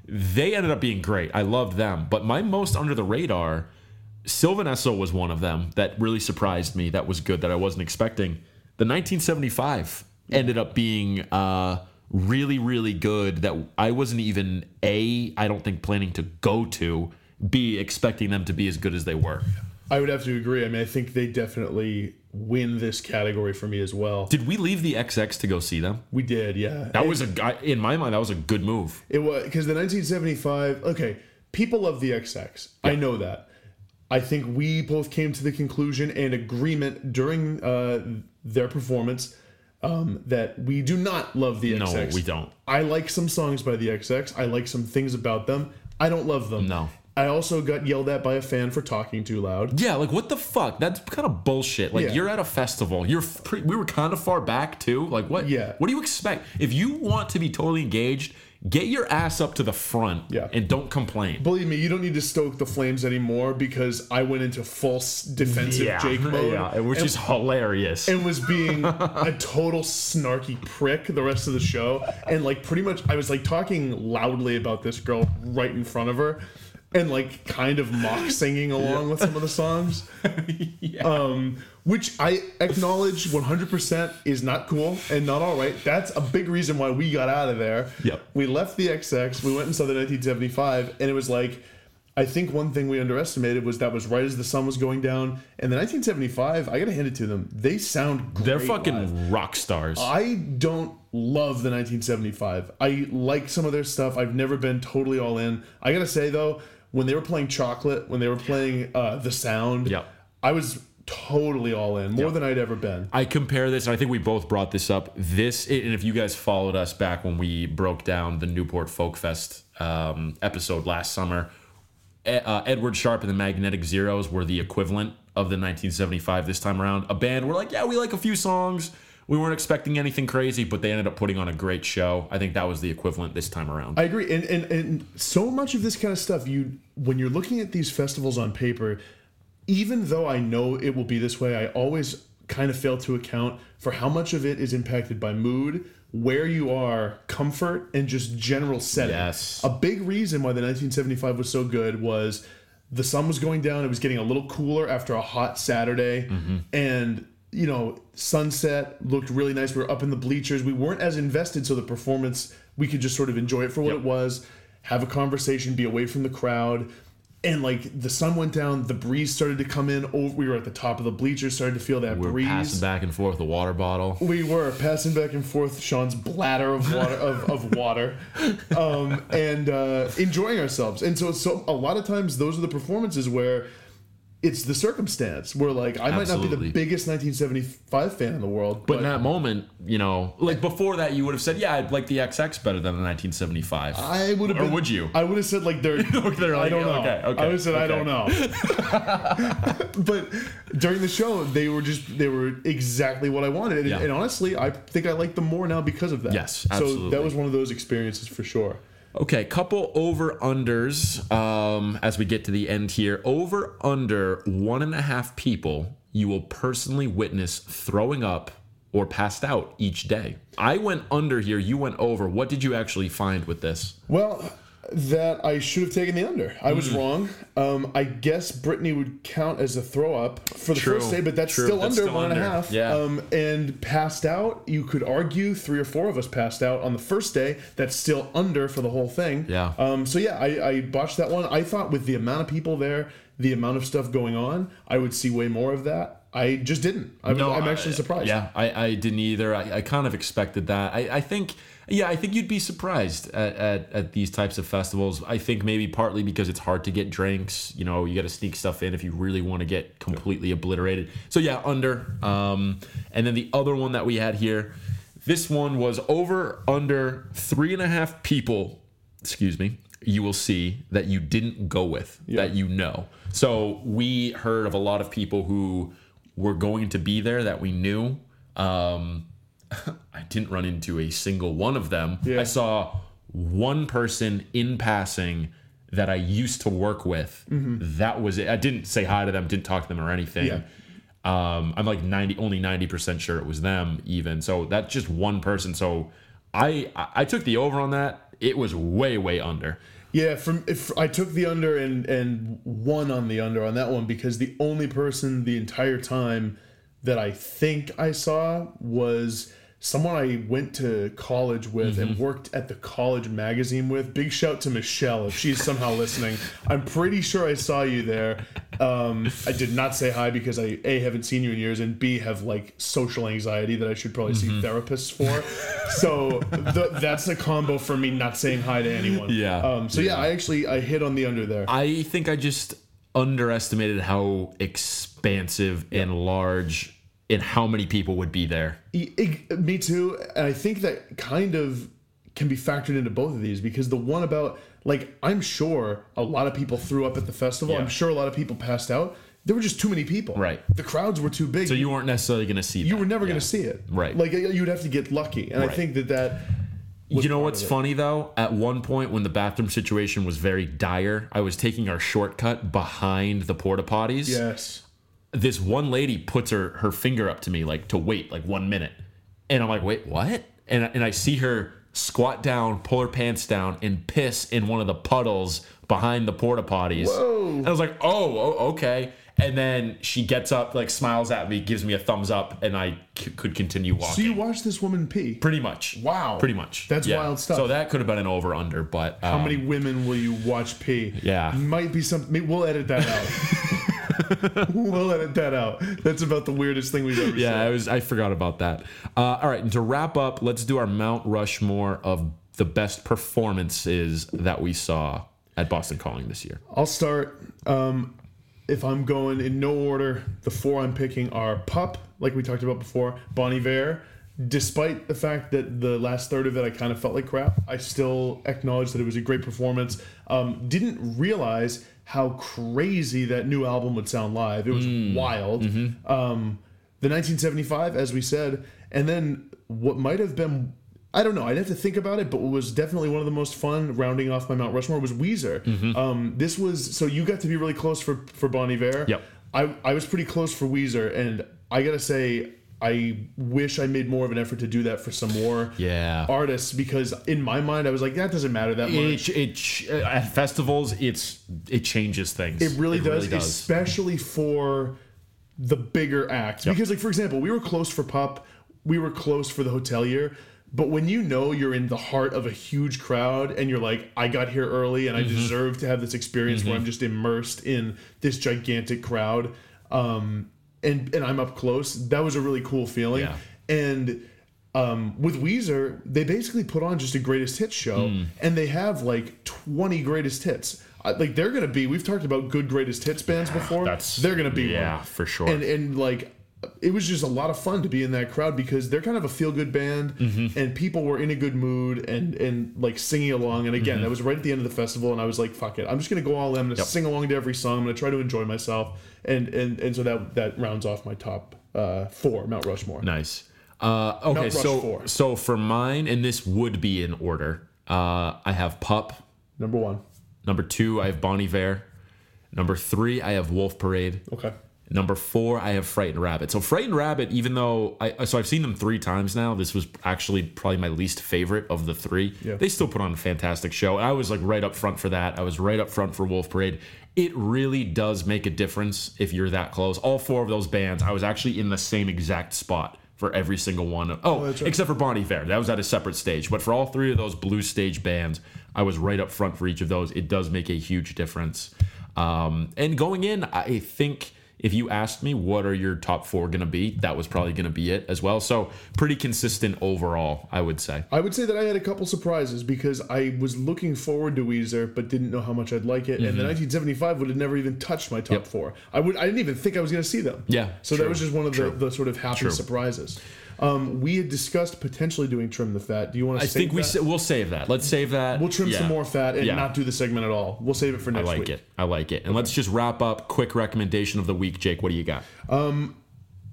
[SPEAKER 2] They ended up being great. I loved them. But my most under the radar, Sylvan Esso was one of them that really surprised me. That was good that I wasn't expecting. The 1975 ended up being uh, really, really good that I wasn't even A, I don't think planning to go to, B, expecting them to be as good as they were.
[SPEAKER 1] I would have to agree. I mean, I think they definitely win this category for me as well.
[SPEAKER 2] Did we leave the XX to go see them?
[SPEAKER 1] We did, yeah.
[SPEAKER 2] That was a guy in my mind. That was a good move.
[SPEAKER 1] It was because the 1975. Okay, people love the XX. I know that. I think we both came to the conclusion and agreement during uh, their performance um, that we do not love the
[SPEAKER 2] No,
[SPEAKER 1] XX.
[SPEAKER 2] No, we don't.
[SPEAKER 1] I like some songs by the XX. I like some things about them. I don't love them.
[SPEAKER 2] No.
[SPEAKER 1] I also got yelled at by a fan for talking too loud.
[SPEAKER 2] Yeah, like what the fuck? That's kind of bullshit. Like
[SPEAKER 1] Yeah.
[SPEAKER 2] you're at a festival. You're pre- we were kind of far back too. Like what?
[SPEAKER 1] Yeah.
[SPEAKER 2] What do you expect? If you want to be totally engaged, get your ass up to the front.
[SPEAKER 1] Yeah.
[SPEAKER 2] And don't complain.
[SPEAKER 1] Believe me, you don't need to stoke the flames anymore because I went into false defensive Jake [LAUGHS] mode.
[SPEAKER 2] yeah, which
[SPEAKER 1] and,
[SPEAKER 2] is hilarious.
[SPEAKER 1] and was being [LAUGHS] a total snarky prick the rest of the show. And like pretty much I was like talking loudly about this girl right in front of her. and like kind of mock singing [LAUGHS] along with some of the songs. Um, which I acknowledge 100% is not cool and not all right. That's a big reason why we got out of there.
[SPEAKER 2] Yep.
[SPEAKER 1] We left the XX, we went and saw the 1975, and it was like, I think one thing we underestimated was that was right as the sun was going down. And the 1975, I gotta hand it to them. They sound great.
[SPEAKER 2] They're fucking
[SPEAKER 1] live.
[SPEAKER 2] rock stars.
[SPEAKER 1] I don't love the 1975. I like some of their stuff. I've never been totally all in. I gotta say though, when they were playing Chocolate, when they were playing uh, The Sound,
[SPEAKER 2] Yep.
[SPEAKER 1] I was totally all in, more than I'd ever been.
[SPEAKER 2] I compare this, and I think we both brought this up. This, and if you guys followed us back when we broke down the Newport Folk Fest um, episode last summer, uh, Edward Sharpe and the Magnetic Zeros were the equivalent of the 1975 this time around. A band, we're like, yeah, we like a few songs. We weren't expecting anything crazy, but they ended up putting on a great show. I think that was the equivalent this time around.
[SPEAKER 1] I agree, and, and and so much of this kind of stuff, you when you're looking at these festivals on paper, even though I know it will be this way, I always kind of fail to account for how much of it is impacted by mood, where you are, comfort, and just general setting.
[SPEAKER 2] Yes.
[SPEAKER 1] A big reason why the 1975 was so good was the sun was going down. It was getting a little cooler after a hot Saturday, mm-hmm. and you know, sunset looked really nice. We were up in the bleachers. We weren't as invested, so the performance we could just sort of enjoy it for what
[SPEAKER 2] Yep.
[SPEAKER 1] it was, have a conversation, be away from the crowd. And like the sun went down, the breeze started to come in. Over, we were at the top of the bleachers, started to feel that
[SPEAKER 2] we were
[SPEAKER 1] breeze.
[SPEAKER 2] passing back and forth the water bottle.
[SPEAKER 1] We were passing back and forth Sean's bladder of water of, of water, um, and uh, enjoying ourselves. And so, so a lot of times those are the performances where it's the circumstance where like I might not be the biggest 1975 fan in the world,
[SPEAKER 2] But
[SPEAKER 1] but,
[SPEAKER 2] in that moment, you know, like before that, you would have said, "Yeah, I'd like the XX better than the 1975."
[SPEAKER 1] I would have.
[SPEAKER 2] Or
[SPEAKER 1] been,
[SPEAKER 2] would you?
[SPEAKER 1] I would have said like they're. [LAUGHS]
[SPEAKER 2] They're like, I
[SPEAKER 1] don't know.
[SPEAKER 2] okay, okay,
[SPEAKER 1] I would have said I don't know. [LAUGHS] but during the show, they were just they were exactly what I wanted, and,
[SPEAKER 2] Yeah.
[SPEAKER 1] and honestly, I think I like them more now because of that.
[SPEAKER 2] Yes, absolutely.
[SPEAKER 1] So that was one of those experiences for sure.
[SPEAKER 2] Okay, couple over unders um, as we get to the end here. Over under one and a half people you will personally witness throwing up or passed out each day. I went under here, you went over. What did you actually find with this?
[SPEAKER 1] Well, that I should have taken the under. I was wrong. Um, I guess Brittany would count as a throw up for the
[SPEAKER 2] True,
[SPEAKER 1] first day, but that's
[SPEAKER 2] true.
[SPEAKER 1] still
[SPEAKER 2] That's
[SPEAKER 1] under
[SPEAKER 2] still
[SPEAKER 1] one and a half.
[SPEAKER 2] Yeah.
[SPEAKER 1] Um, and passed out, you could argue three or four of us passed out on the first day. That's still under for the whole thing.
[SPEAKER 2] Yeah.
[SPEAKER 1] Um, so yeah, I, I botched that one. I thought with the amount of people there, the amount of stuff going on, I would see way more of that. I just didn't. I was, I'm actually
[SPEAKER 2] I-
[SPEAKER 1] surprised.
[SPEAKER 2] Yeah, I, I didn't either. I, I kind of expected that. I, I think, yeah, I think you'd be surprised at, at, at these types of festivals. I think maybe partly because it's hard to get drinks. You know, you got to sneak stuff in if you really want to get completely obliterated. So yeah, under. Um, and then the other one that we had here, this one was over under three and a half people. Excuse me. You will see that you didn't go with that you know. So we heard of a lot of people who were going to be there that we knew. Um, [LAUGHS] I didn't run into a single one of them.
[SPEAKER 1] Yeah.
[SPEAKER 2] I saw one person in passing that I used to work with. That was it. I didn't say hi to them, didn't talk to them or anything.
[SPEAKER 1] Yeah.
[SPEAKER 2] Um, I'm like 90, only 90% sure it was them even. So that's just one person. So I, I I took the over on that. It was way, way under.
[SPEAKER 1] Yeah, from if I took the under and and won on the under on that one because the only person the entire time that I think I saw was someone I went to college with and
[SPEAKER 2] Mm-hmm.
[SPEAKER 1] worked at the college magazine with. Big shout to Michelle if she's somehow listening. I'm pretty sure I saw you there. Um, I did not say hi because I a haven't seen you in years and b have like social anxiety that I should probably
[SPEAKER 2] Mm-hmm.
[SPEAKER 1] see therapists for. so th- that's a combo for me not saying hi to anyone.
[SPEAKER 2] Yeah.
[SPEAKER 1] Um, so yeah, I actually I hit on the under there.
[SPEAKER 2] I think I just underestimated how expansive and large and how many people would be there.
[SPEAKER 1] E- e- me too, and I think that kind of can be factored into both of these because the one about like I'm sure a lot of people threw up at the festival.
[SPEAKER 2] Yeah.
[SPEAKER 1] I'm sure a lot of people passed out. There were just too many people.
[SPEAKER 2] Right.
[SPEAKER 1] The crowds were too big.
[SPEAKER 2] So you weren't necessarily going to see
[SPEAKER 1] you
[SPEAKER 2] that.
[SPEAKER 1] were never
[SPEAKER 2] Yeah.
[SPEAKER 1] going to see it.
[SPEAKER 2] Right.
[SPEAKER 1] Like you'd have to get lucky, and I think that that.
[SPEAKER 2] You know what's funny though? At one point when the bathroom situation was very dire, I was taking our shortcut behind the porta potties.
[SPEAKER 1] Yes.
[SPEAKER 2] This one lady puts her her finger up to me like to wait like 1 minute. And I'm like, "Wait, what?" And and I see her squat down, pull her pants down, and piss in one of the puddles behind the porta potties.
[SPEAKER 1] Whoa.
[SPEAKER 2] And I was like, oh, okay. And then she gets up, like smiles at me, gives me a thumbs up, and I c- could continue walking.
[SPEAKER 1] So you watched this woman pee.
[SPEAKER 2] Pretty much.
[SPEAKER 1] Wow.
[SPEAKER 2] Pretty much.
[SPEAKER 1] That's wild stuff.
[SPEAKER 2] So that could have been an over under, but
[SPEAKER 1] How
[SPEAKER 2] um,
[SPEAKER 1] many women will you watch pee?
[SPEAKER 2] Yeah.
[SPEAKER 1] Might be some. maybe We'll edit that out. [LAUGHS] we'll edit that out. That's about the weirdest thing we've ever
[SPEAKER 2] Yeah,
[SPEAKER 1] said.
[SPEAKER 2] I was I forgot about that. Uh, all right, and to wrap up, let's do our Mount Rushmore of the best performances that we saw at Boston Calling this year.
[SPEAKER 1] I'll start. Um, if I'm going in no order, the four I'm picking are Pup, like we talked about before, Bon Iver. Despite the fact that the last third of it I kind of felt like crap, I still acknowledge that it was a great performance. Um, didn't realize how crazy that new album would sound live. It was wild. Um, the 1975, as we said, and then what might have been I don't know. I'd have to think about it, but what was definitely one of the most fun rounding off my Mount Rushmore was Weezer. Um, this was so you got to be really close for for Bon Iver.
[SPEAKER 2] Yep.
[SPEAKER 1] I I was pretty close for Weezer, and I gotta say I wish I made more of an effort to do that for some more
[SPEAKER 2] Yeah.
[SPEAKER 1] artists because in my mind I was like that doesn't matter that much.
[SPEAKER 2] It, it, at festivals, it's it changes things.
[SPEAKER 1] It really, does, especially for the bigger acts. Because, like for example, we were close for Pup, we were close for the Hotelier. But when you know you're in the heart of a huge crowd and you're like, I got here early and I deserve to have this experience where I'm just immersed in this gigantic crowd, um, and and I'm up close, that was a really cool feeling.
[SPEAKER 2] Yeah.
[SPEAKER 1] And um, with Weezer, they basically put on just a greatest hits show,
[SPEAKER 2] Hmm.
[SPEAKER 1] and they have like 20 greatest hits. Like they're gonna be. We've talked about good greatest hits bands before.
[SPEAKER 2] That's-
[SPEAKER 1] they're gonna be
[SPEAKER 2] yeah,
[SPEAKER 1] one.
[SPEAKER 2] for sure.
[SPEAKER 1] And and like it was just a lot of fun to be in that crowd because they're kind of a feel good band,
[SPEAKER 2] Mm-hmm.
[SPEAKER 1] and people were in a good mood and and like singing along. And again,
[SPEAKER 2] Mm-hmm.
[SPEAKER 1] that was right at the end of the festival, and I was like, "Fuck it, I'm just gonna go all in. I'm gonna sing along to every song. I'm gonna try to enjoy myself." And and and so that that rounds off my top uh, four Mount Rushmore.
[SPEAKER 2] Nice. Uh, okay, so
[SPEAKER 1] four.
[SPEAKER 2] so for mine, and this would be in order. Uh, I have Pup.
[SPEAKER 1] Number one.
[SPEAKER 2] Number two, I have Bon Iver. Number three, I have Wolf Parade.
[SPEAKER 1] Okay.
[SPEAKER 2] Number four, I have Frightened Rabbit. So Frightened Rabbit, even though I so I've seen them three times now, this was actually probably my least favorite of the three.
[SPEAKER 1] Yeah.
[SPEAKER 2] They still put on a fantastic show. I was like right up front for that. I was right up front for Wolf Parade. It really does make a difference if you're that close. All four of those bands, I was actually in the same exact spot for every single one. Of, oh,
[SPEAKER 1] that's right.
[SPEAKER 2] except for Bon Iver. That was at a separate stage. But for all three of those blue stage bands, I was right up front for each of those. It does make a huge difference. Um, and going in, I think if you asked me what are your top four going to be, that was probably going to be it as well. So pretty consistent overall, I would say.
[SPEAKER 1] I would say that I had a couple surprises because I was looking forward to Weezer, but didn't know how much I'd like it. And the 1975 would have never even touched my top
[SPEAKER 2] Mm-hmm. Yep.
[SPEAKER 1] four. I would. I didn't even think I was going to see them.
[SPEAKER 2] Yeah,
[SPEAKER 1] So
[SPEAKER 2] true,
[SPEAKER 1] that was just one of the, the sort of happy
[SPEAKER 2] True.
[SPEAKER 1] surprises. Um, we had discussed potentially doing trim the fat. Do you want to?
[SPEAKER 2] I think we sa- we'll save that. Let's save that.
[SPEAKER 1] We'll trim
[SPEAKER 2] Yeah.
[SPEAKER 1] some more fat and
[SPEAKER 2] Yeah.
[SPEAKER 1] not do the segment at all. We'll save it for next. Week.
[SPEAKER 2] I like
[SPEAKER 1] week.
[SPEAKER 2] it. I like it. And let's just wrap up. Quick recommendation of the week, Jake. What do you got?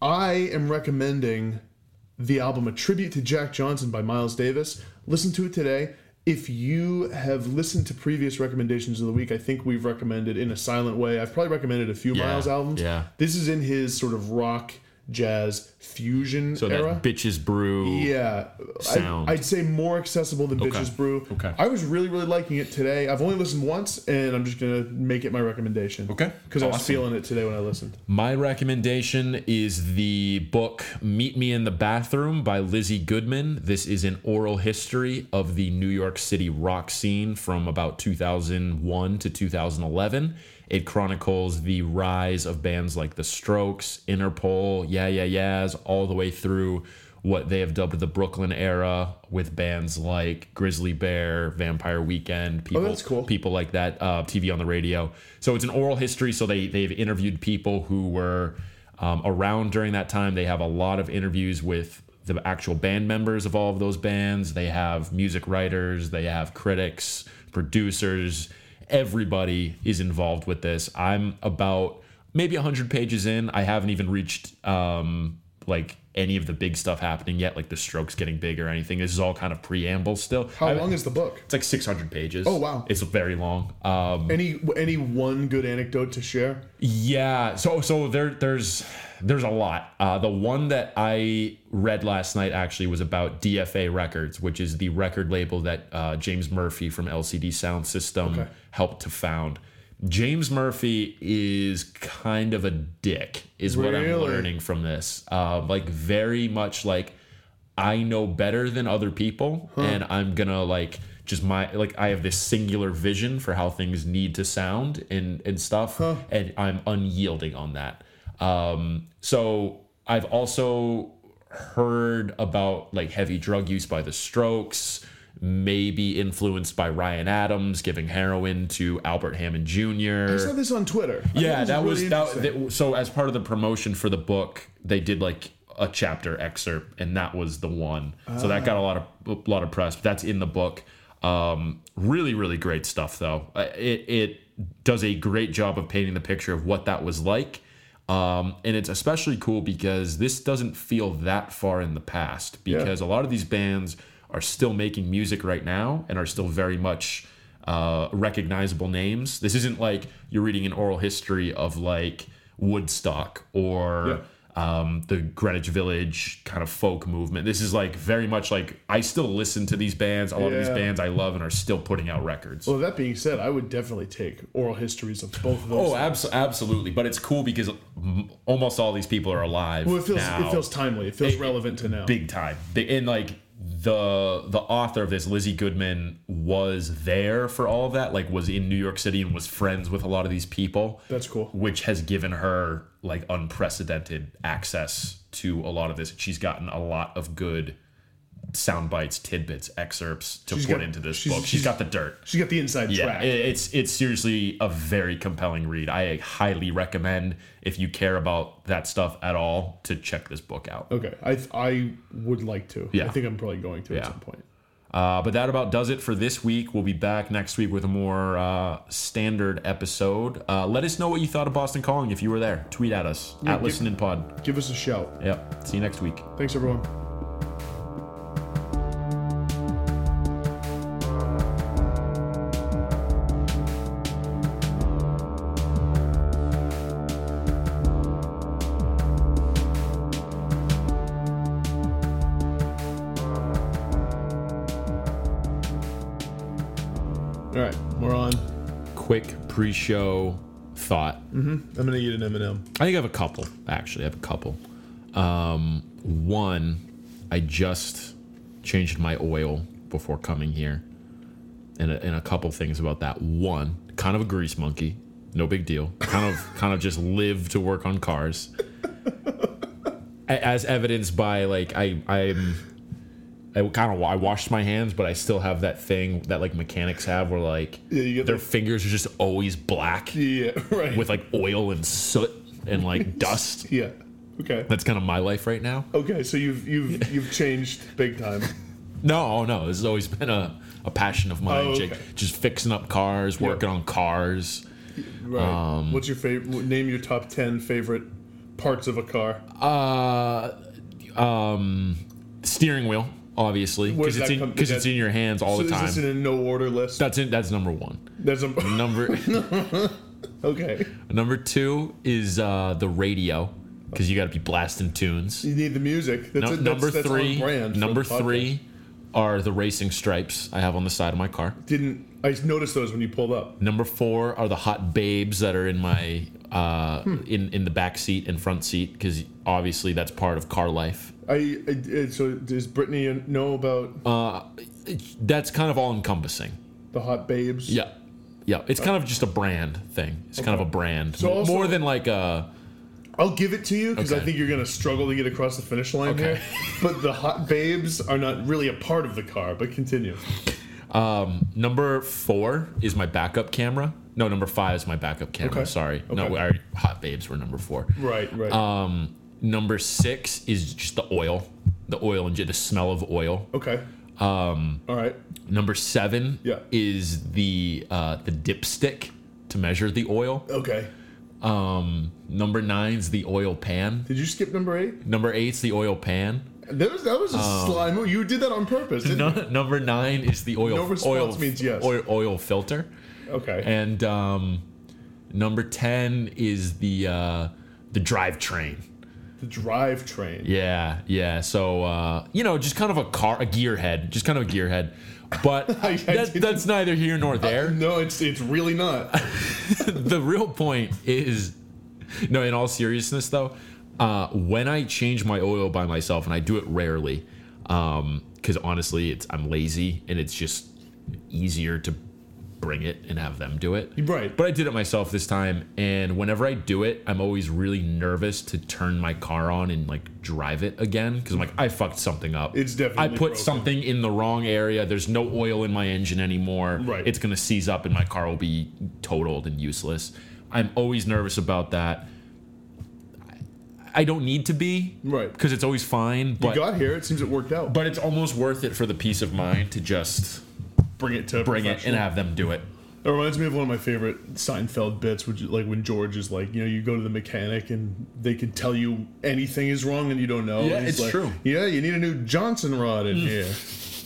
[SPEAKER 1] I am recommending the album A Tribute to Jack Johnson by Miles Davis. Listen to it today. If you have listened to previous recommendations of the week, I think we've recommended in a silent way. I've probably recommended a few
[SPEAKER 2] Yeah,
[SPEAKER 1] Miles albums.
[SPEAKER 2] yeah.
[SPEAKER 1] This is in his sort of rock, jazz, fusion
[SPEAKER 2] So
[SPEAKER 1] era.
[SPEAKER 2] bitches brew.
[SPEAKER 1] Yeah,
[SPEAKER 2] sound.
[SPEAKER 1] I, would say more accessible than Bitches Brew.
[SPEAKER 2] Okay.
[SPEAKER 1] I was really, really liking it today. I've only listened once, and I'm just gonna make it my recommendation.
[SPEAKER 2] Okay.
[SPEAKER 1] Because I was feeling it today when I listened.
[SPEAKER 2] My recommendation is the book Meet Me in the Bathroom by Lizzie Goodman. This is an oral history of the New York City rock scene from about 2001 to 2011. It chronicles the rise of bands like The Strokes, Interpol, Yeah Yeah Yeahs, all the way through what they have dubbed the Brooklyn era with bands like Grizzly Bear, Vampire Weekend, people,
[SPEAKER 1] that's cool.
[SPEAKER 2] people like that, uh, TV on the radio. So it's an oral history. So they they've interviewed people who were um, around during that time. They have a lot of interviews with the actual band members of all of those bands. They have music writers. They have critics, producers. Everybody is involved with this. I'm about maybe 100 pages in. I haven't even reached um, like any of the big stuff happening yet, like the strokes getting big or anything. This is all kind of preamble still.
[SPEAKER 1] How
[SPEAKER 2] I-
[SPEAKER 1] long is the book?
[SPEAKER 2] It's like 600 pages.
[SPEAKER 1] Oh, wow.
[SPEAKER 2] It's very long. Um,
[SPEAKER 1] Any any one good anecdote to share?
[SPEAKER 2] yeah. So so there there's there's a lot. Uh, the one that I read last night actually was about DFA Records, which is the record label that uh, James Murphy from LCD Soundsystem
[SPEAKER 1] Okay.
[SPEAKER 2] helped to found. James Murphy is kind of a dick, is what I'm learning from this. Uh, like very much like I know better than other people, and I'm gonna like just my like I have this singular vision for how things need to sound and and stuff, and I'm unyielding on that. Um, so I've also heard about like heavy drug use by the Strokes, maybe influenced by Ryan Adams giving heroin to Albert Hammond Jr.
[SPEAKER 1] I saw this on Twitter. I
[SPEAKER 2] Yeah, that was
[SPEAKER 1] really
[SPEAKER 2] that, that- So as part of the promotion for the book, they did like a chapter excerpt, and that was the one. So that got a lot of a lot of press. But that's in the book. Um, really, really great stuff, though. Uh, It it does a great job of painting the picture of what that was like. Um, and it's especially cool because this doesn't feel that far in the past because a lot of these bands are still making music right now and are still very much uh, recognizable names. This isn't like you're reading an oral history of like Woodstock or um, the Greenwich Village kind of folk movement. This is like very much like I still listen to these bands. A lot of these bands I love and are still putting out records.
[SPEAKER 1] Well, that being said, I would definitely take oral histories of both of those.
[SPEAKER 2] Oh, abs- absolutely. But it's cool because almost all these people are alive
[SPEAKER 1] well, it feels
[SPEAKER 2] now.
[SPEAKER 1] it feels timely. It feels relevant to now.
[SPEAKER 2] big time. And like the the author of this, Lizzie Goodman, was there for all of that. Like was in New York City and was friends with a lot of these people.
[SPEAKER 1] That's cool.
[SPEAKER 2] Which has given her like unprecedented access to a lot of this. She's gotten a lot of good sound bites, tidbits, excerpts to
[SPEAKER 1] She's
[SPEAKER 2] put
[SPEAKER 1] got-
[SPEAKER 2] into this
[SPEAKER 1] she's-
[SPEAKER 2] book.
[SPEAKER 1] she's-
[SPEAKER 2] she's got the dirt.
[SPEAKER 1] She's got the inside
[SPEAKER 2] Yeah,
[SPEAKER 1] track.
[SPEAKER 2] it- it's it's seriously a very compelling read. I highly recommend if you care about that stuff at all to check this book out.
[SPEAKER 1] okay, I I would like to.
[SPEAKER 2] Yeah.
[SPEAKER 1] I think I'm probably going to at some point.
[SPEAKER 2] Uh, but that about does it for this week. We'll be back next week with a more uh, standard episode. Uh, let us know what you thought of Boston Calling if you were there. Tweet at us at
[SPEAKER 1] give-
[SPEAKER 2] Listening Pod.
[SPEAKER 1] Give us a shout.
[SPEAKER 2] Yep. See you next week.
[SPEAKER 1] Thanks, everyone. All right, we're on.
[SPEAKER 2] Quick pre-show thought.
[SPEAKER 1] I'm gonna eat an M&M.
[SPEAKER 2] I think I have a couple. Actually, I have a couple. Um, one, I just changed my oil before coming here, and a, and a couple things about that. One, kind of a grease monkey, no big deal. Kind of [LAUGHS] kind of just live to work on cars, as evidenced by like I I'm. I kind of I washed my hands, but I still have that thing that like mechanics have, where like
[SPEAKER 1] Yeah,
[SPEAKER 2] their
[SPEAKER 1] the-
[SPEAKER 2] fingers are just always black
[SPEAKER 1] Yeah, [LAUGHS] right.
[SPEAKER 2] with like oil and soot and like [LAUGHS] dust.
[SPEAKER 1] yeah. Okay.
[SPEAKER 2] That's kind of my life right now.
[SPEAKER 1] Okay, so you've you've [LAUGHS] you've changed big time.
[SPEAKER 2] No, no, this has always been a, a passion of mine.
[SPEAKER 1] Oh, okay.
[SPEAKER 2] Just fixing up cars, working on cars.
[SPEAKER 1] Right.
[SPEAKER 2] Um,
[SPEAKER 1] What's your favorite? Name your top ten favorite parts of a car.
[SPEAKER 2] Uh, um, steering wheel, obviously, because it's in because it's in your hands all
[SPEAKER 1] so
[SPEAKER 2] the
[SPEAKER 1] is
[SPEAKER 2] time.
[SPEAKER 1] this in a no order list?
[SPEAKER 2] that's in, That's number one.
[SPEAKER 1] There's a [LAUGHS]
[SPEAKER 2] Number [LAUGHS]
[SPEAKER 1] okay.
[SPEAKER 2] number two is uh, the radio, because you got to be blasting tunes.
[SPEAKER 1] You need the music. That's
[SPEAKER 2] No,
[SPEAKER 1] a,
[SPEAKER 2] number
[SPEAKER 1] that's
[SPEAKER 2] three,
[SPEAKER 1] brand
[SPEAKER 2] number three are the racing stripes I have on the side of my car.
[SPEAKER 1] Didn't I noticed those when you pulled up?
[SPEAKER 2] Number four are the hot babes that are in my uh,
[SPEAKER 1] Hmm.
[SPEAKER 2] in in the back seat and front seat because obviously that's part of car life.
[SPEAKER 1] I, I so does Brittany know about
[SPEAKER 2] Uh, that's kind of all encompassing.
[SPEAKER 1] the hot babes?
[SPEAKER 2] Yeah, yeah. It's kind of just a brand thing. It's kind of a brand
[SPEAKER 1] So also-
[SPEAKER 2] more than like a.
[SPEAKER 1] I'll give it to you because I think you're gonna struggle to get across the finish line
[SPEAKER 2] Okay.
[SPEAKER 1] here. [LAUGHS] But the hot babes are not really a part of the car. But continue.
[SPEAKER 2] Um, number four is my backup camera. No, number five is my backup camera.
[SPEAKER 1] Okay.
[SPEAKER 2] Sorry, no,
[SPEAKER 1] Okay.
[SPEAKER 2] Already, hot babes were number four.
[SPEAKER 1] Right, right.
[SPEAKER 2] Um, number six is just the oil, the oil and the smell of oil.
[SPEAKER 1] okay. Um. All right.
[SPEAKER 2] Number seven
[SPEAKER 1] Yeah.
[SPEAKER 2] is the uh, the dipstick to measure the oil.
[SPEAKER 1] Okay.
[SPEAKER 2] Um, number nine's the oil pan.
[SPEAKER 1] Did you skip number eight?
[SPEAKER 2] Number eight's the oil pan.
[SPEAKER 1] That was that was a sly move. You did that on purpose. Didn't you?
[SPEAKER 2] No, number nine is the oil.
[SPEAKER 1] No response
[SPEAKER 2] oil,
[SPEAKER 1] means yes.
[SPEAKER 2] Oil, oil filter.
[SPEAKER 1] Okay.
[SPEAKER 2] And um, number ten is the uh, the drivetrain.
[SPEAKER 1] The drivetrain.
[SPEAKER 2] Yeah, yeah. So uh, you know, just kind of a car, a gearhead, just kind of a gearhead. But [LAUGHS] that, that's neither here nor there.
[SPEAKER 1] No, it's it's really not. [LAUGHS]
[SPEAKER 2] the real point is, no. In all seriousness, though, uh, when I change my oil by myself, and I do it rarely, because honestly, it's I'm lazy and it's just easier to bring it and have them do it.
[SPEAKER 1] Right.
[SPEAKER 2] But I did it myself this time, and whenever I do it, I'm always really nervous to turn my car on and like drive it again because I'm like, I fucked something up.
[SPEAKER 1] It's definitely
[SPEAKER 2] I put
[SPEAKER 1] broken.
[SPEAKER 2] something in the wrong area. There's no oil in my engine anymore.
[SPEAKER 1] Right.
[SPEAKER 2] It's gonna seize up, and my car will be totaled and useless. I'm always nervous about that. I don't need to be,
[SPEAKER 1] Right.
[SPEAKER 2] Because it's always fine, But You
[SPEAKER 1] got here. It seems it worked out.
[SPEAKER 2] but it's almost worth it for the peace of mind to just
[SPEAKER 1] bring it to
[SPEAKER 2] bring it and have them do it.
[SPEAKER 1] It reminds me of one of my favorite Seinfeld bits, which is like when George is like, you know, you go to the mechanic and they can tell you anything is wrong and you don't know.
[SPEAKER 2] Yeah, it's
[SPEAKER 1] like,
[SPEAKER 2] true.
[SPEAKER 1] Yeah, you need a new Johnson rod in mm. here.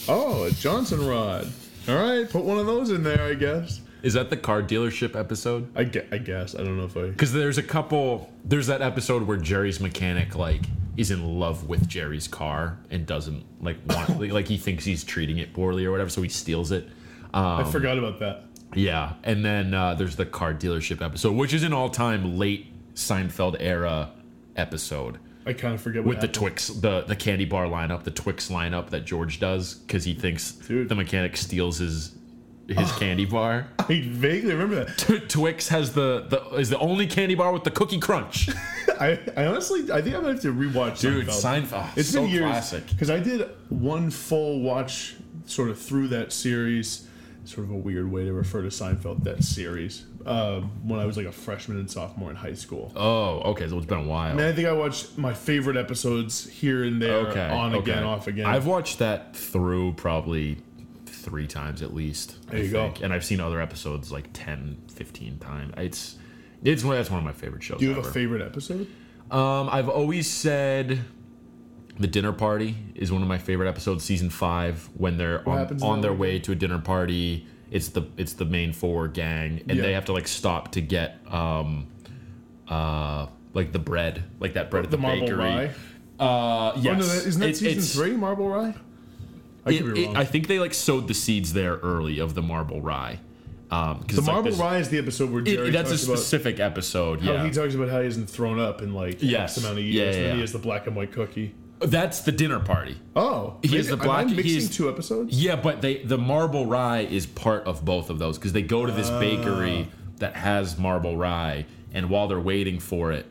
[SPEAKER 1] Oh, a Johnson rod. All right, put one of those in there, I guess.
[SPEAKER 2] Is that the car dealership episode?
[SPEAKER 1] I guess. I, guess. I don't know if I.
[SPEAKER 2] Because there's a couple. There's that episode where Jerry's mechanic like is in love with Jerry's car and doesn't like want like, [COUGHS] like he thinks he's treating it poorly or whatever, so he steals it.
[SPEAKER 1] I
[SPEAKER 2] Um,
[SPEAKER 1] forgot about that.
[SPEAKER 2] yeah, and then uh, there's the car dealership episode, which is an all-time late Seinfeld era episode
[SPEAKER 1] I kind of forget what
[SPEAKER 2] with the. Twix, the the candy bar lineup, the Twix lineup that George does because he thinks
[SPEAKER 1] Dude.
[SPEAKER 2] the mechanic steals his his candy bar. [LAUGHS]
[SPEAKER 1] I vaguely remember that.
[SPEAKER 2] Twix has the, the is the only candy bar with the cookie crunch. [LAUGHS]
[SPEAKER 1] I, I honestly, I think I'm gonna have to rewatch.
[SPEAKER 2] Dude,
[SPEAKER 1] Seinfeld.
[SPEAKER 2] Seinfeld, oh,
[SPEAKER 1] It's
[SPEAKER 2] so
[SPEAKER 1] been years
[SPEAKER 2] classic.
[SPEAKER 1] because I did one full watch, sort of through that series. Sort of a weird way to refer to Seinfeld. That series uh, when I was like a freshman and sophomore in high school.
[SPEAKER 2] Oh, okay, so it's been a while.
[SPEAKER 1] And I think I watched my favorite episodes here and there,
[SPEAKER 2] okay,
[SPEAKER 1] on
[SPEAKER 2] okay.
[SPEAKER 1] again, off again.
[SPEAKER 2] I've watched that through probably three times at least. I
[SPEAKER 1] There you go.
[SPEAKER 2] And I've seen other episodes like 10, 15 times. It's it's one that's one of my favorite shows
[SPEAKER 1] Do you have
[SPEAKER 2] ever.
[SPEAKER 1] a favorite episode?
[SPEAKER 2] Um, I've always said the dinner party is one of my favorite episodes. Season five, when they're on, on their way to a dinner party. It's the it's the main four gang, and
[SPEAKER 1] Yeah.
[SPEAKER 2] they have to like stop to get um, uh, like the bread, like that bread at the,
[SPEAKER 1] The Marble
[SPEAKER 2] bakery.
[SPEAKER 1] Rye.
[SPEAKER 2] Uh, yes,
[SPEAKER 1] Oh, no, that, isn't that
[SPEAKER 2] It-
[SPEAKER 1] season three, Marble Rye? I
[SPEAKER 2] it- it- I think they like sowed the seeds there early of the marble rye. Um,
[SPEAKER 1] the
[SPEAKER 2] like
[SPEAKER 1] Marble
[SPEAKER 2] this-
[SPEAKER 1] Rye is the episode where Jerry.
[SPEAKER 2] it- that's a specific episode. Yeah,
[SPEAKER 1] he talks about how he hasn't thrown up in like
[SPEAKER 2] Yes.
[SPEAKER 1] X amount of years.
[SPEAKER 2] Yeah, yeah,
[SPEAKER 1] and
[SPEAKER 2] yeah.
[SPEAKER 1] he has the black and white cookie.
[SPEAKER 2] that's the dinner party.
[SPEAKER 1] Oh,
[SPEAKER 2] He has
[SPEAKER 1] maybe-
[SPEAKER 2] the black-
[SPEAKER 1] Am I mixing two episodes?
[SPEAKER 2] Yeah, but they the marble rye is part of both of those because they go to this bakery
[SPEAKER 1] Ah.
[SPEAKER 2] that has marble rye, and while they're waiting for it,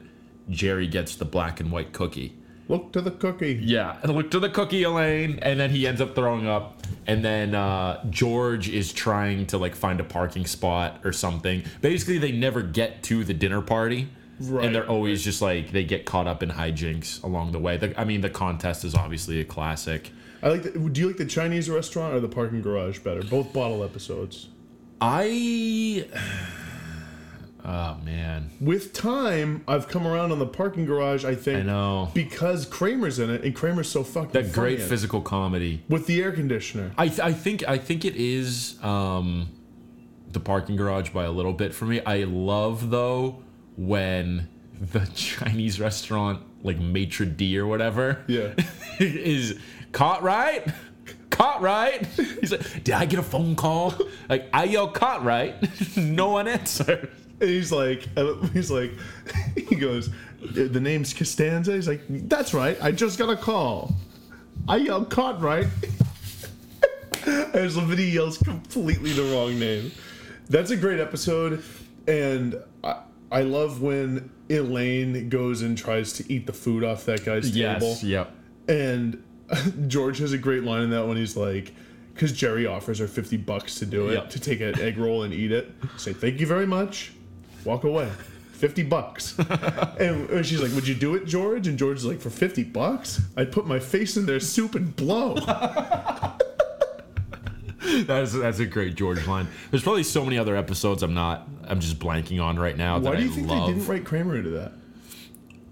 [SPEAKER 2] Jerry gets the black and white cookie.
[SPEAKER 1] Look to the cookie.
[SPEAKER 2] Yeah, and look to the cookie, Elaine, and then he ends up throwing up. And then uh, George is trying to like find a parking spot or something. Basically, they never get to the dinner party,
[SPEAKER 1] Right,
[SPEAKER 2] and they're always just like they get caught up in hijinks along the way. The, I mean, the contest is obviously a classic.
[SPEAKER 1] I like. The, do you like the Chinese restaurant or the parking garage better? Both bottle episodes.
[SPEAKER 2] I, oh man,
[SPEAKER 1] With time, I've come around on the parking garage. I think
[SPEAKER 2] I know
[SPEAKER 1] because Kramer's in it, and Kramer's so fucking
[SPEAKER 2] that great
[SPEAKER 1] funny
[SPEAKER 2] physical comedy.
[SPEAKER 1] with the air conditioner.
[SPEAKER 2] I, th- I think I think it is um, the parking garage by a little bit for me. I love though when the [LAUGHS] Chinese restaurant like maitre d or whatever
[SPEAKER 1] Yeah. [LAUGHS]
[SPEAKER 2] is Cartwright. Caught right. [LAUGHS] He's like, did I get a phone call? Like I yell Cartwright. no one answered.
[SPEAKER 1] And he's like, he's like, [LAUGHS] he goes, the name's Costanza. He's like, that's right. I just got a call. I yelled Cartwright. As Lavini yells completely the wrong name. That's a great episode, and I, I love when Elaine goes and tries to eat the food off that guy's table.
[SPEAKER 2] Yep.
[SPEAKER 1] And [LAUGHS] George has a great line in that one. he's like, because Jerry offers her 50 bucks to do it,
[SPEAKER 2] Yep.
[SPEAKER 1] to take an egg roll and eat it. Say, thank you very much. Walk away. 50 bucks. [LAUGHS] and, and she's like, would you do it, George? And George is like, for 50 bucks? I'd put my face in their soup and blow. [LAUGHS]
[SPEAKER 2] That's that's a great George line. There's probably so many other episodes I'm not I'm just blanking on right now.
[SPEAKER 1] Why
[SPEAKER 2] that
[SPEAKER 1] do you
[SPEAKER 2] I
[SPEAKER 1] think
[SPEAKER 2] love.
[SPEAKER 1] they didn't write Kramer into that?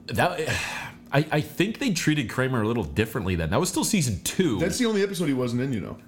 [SPEAKER 2] that? I, I think they treated Kramer a little differently then. That was still season two.
[SPEAKER 1] That's the only episode he wasn't in. You know,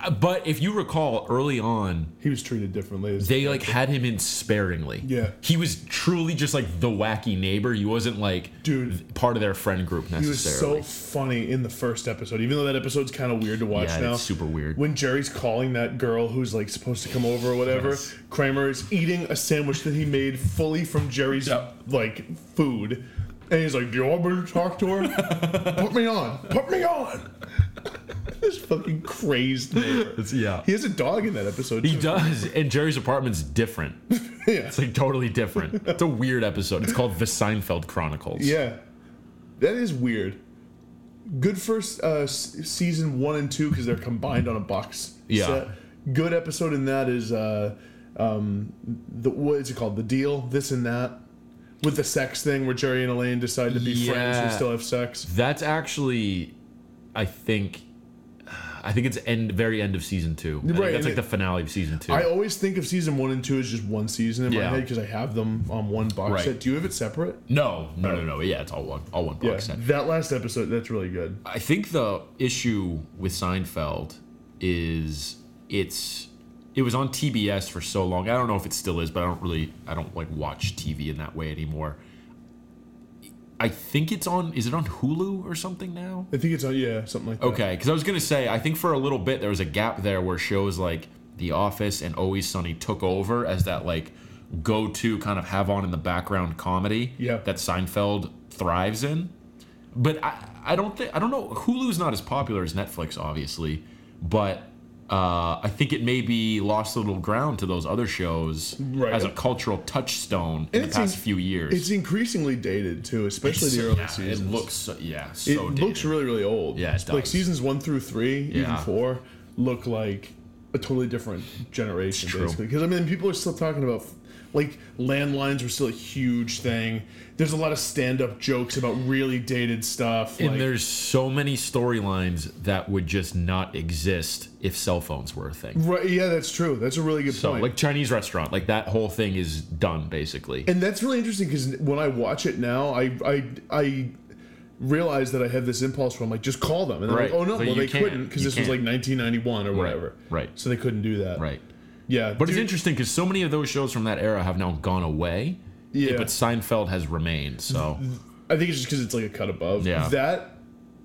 [SPEAKER 2] Uh, but if you recall, early on,
[SPEAKER 1] he was treated differently.
[SPEAKER 2] They like had him in sparingly.
[SPEAKER 1] Yeah.
[SPEAKER 2] he was truly just like the wacky neighbor. He wasn't like
[SPEAKER 1] Dude.
[SPEAKER 2] part of their friend group necessarily.
[SPEAKER 1] He was so funny in the first episode, even though that episode's kind of weird to watch
[SPEAKER 2] yeah,
[SPEAKER 1] now.
[SPEAKER 2] it's super weird.
[SPEAKER 1] When Jerry's calling that girl who's like supposed to come over or whatever,
[SPEAKER 2] Yes.
[SPEAKER 1] Kramer is eating a sandwich that he made fully from Jerry's
[SPEAKER 2] Yeah.
[SPEAKER 1] like food, and he's like, "Do you want me to talk to her? [LAUGHS] Put me on. Put me on." this fucking crazed neighbor.
[SPEAKER 2] It's- yeah.
[SPEAKER 1] He has a dog in that episode.
[SPEAKER 2] He
[SPEAKER 1] too.
[SPEAKER 2] does, and Jerry's apartment's different. [LAUGHS]
[SPEAKER 1] yeah.
[SPEAKER 2] It's like totally different. [LAUGHS] It's a weird episode. It's called The Seinfeld Chronicles.
[SPEAKER 1] Yeah, that is weird. Good first uh, s- season one and two because they're combined on a box
[SPEAKER 2] Yeah.
[SPEAKER 1] set. Good episode in that is uh, um, the what is it called? The deal, this and that, with the sex thing where Jerry and Elaine decide to be friends and still have sex.
[SPEAKER 2] That's actually, I think, I think it's end very end of season two.
[SPEAKER 1] Right,
[SPEAKER 2] that's like
[SPEAKER 1] it-
[SPEAKER 2] the finale of season two.
[SPEAKER 1] I always think of season one and two as just one season in my head because I have them on one box
[SPEAKER 2] Right.
[SPEAKER 1] set. Do you have it separate?
[SPEAKER 2] no, no, oh. no, no. Yeah, it's all one, all one
[SPEAKER 1] Yeah,
[SPEAKER 2] box set.
[SPEAKER 1] that last episode that's really good.
[SPEAKER 2] I think the issue with Seinfeld is it's it was on TBS for so long. I don't know if it still is, but I don't really I don't like watch TV in that way anymore. I think it's on is it on Hulu or something now?
[SPEAKER 1] I think it's on yeah something like that.
[SPEAKER 2] Okay, because I was gonna say I think for a little bit there was a gap there where shows like The Office and Always Sunny took over as that like go-to kind of have on in the background comedy
[SPEAKER 1] Yeah.
[SPEAKER 2] that Seinfeld thrives in. But I, I don't think I don't know Hulu's not as popular as Netflix obviously, but uh, I think it maybe lost a little ground to those other shows
[SPEAKER 1] Right.
[SPEAKER 2] as a cultural touchstone in the past
[SPEAKER 1] in-
[SPEAKER 2] few years.
[SPEAKER 1] It's increasingly dated too, especially the early
[SPEAKER 2] yeah,
[SPEAKER 1] seasons.
[SPEAKER 2] It looks so, yeah,
[SPEAKER 1] It
[SPEAKER 2] so
[SPEAKER 1] looks really, really old.
[SPEAKER 2] Yeah,
[SPEAKER 1] Like seasons one through three, even four, look like a totally different generation,
[SPEAKER 2] It's true.
[SPEAKER 1] basically. Because I mean, people are still talking about like landlines were still a huge thing. There's a lot of stand-up jokes about really dated stuff.
[SPEAKER 2] And
[SPEAKER 1] like,
[SPEAKER 2] there's so many storylines that would just not exist if cell phones were a thing.
[SPEAKER 1] right, yeah, that's true. That's a really good point.
[SPEAKER 2] So,
[SPEAKER 1] point.
[SPEAKER 2] like Chinese restaurant, like that whole thing is done basically.
[SPEAKER 1] and that's really interesting because when I watch it now, I I I realize that I have this impulse where I'm like, just call them, and then I'm
[SPEAKER 2] Right.
[SPEAKER 1] like, oh no,
[SPEAKER 2] But
[SPEAKER 1] well they couldn't because this was
[SPEAKER 2] can't.
[SPEAKER 1] like 1991 or whatever.
[SPEAKER 2] right.
[SPEAKER 1] So they couldn't do that.
[SPEAKER 2] right.
[SPEAKER 1] Yeah.
[SPEAKER 2] But it's interesting because so many of those shows from that era have now gone away.
[SPEAKER 1] Yeah.
[SPEAKER 2] But Seinfeld has remained. So
[SPEAKER 1] I think it's just because it's like a cut above.
[SPEAKER 2] Yeah.
[SPEAKER 1] That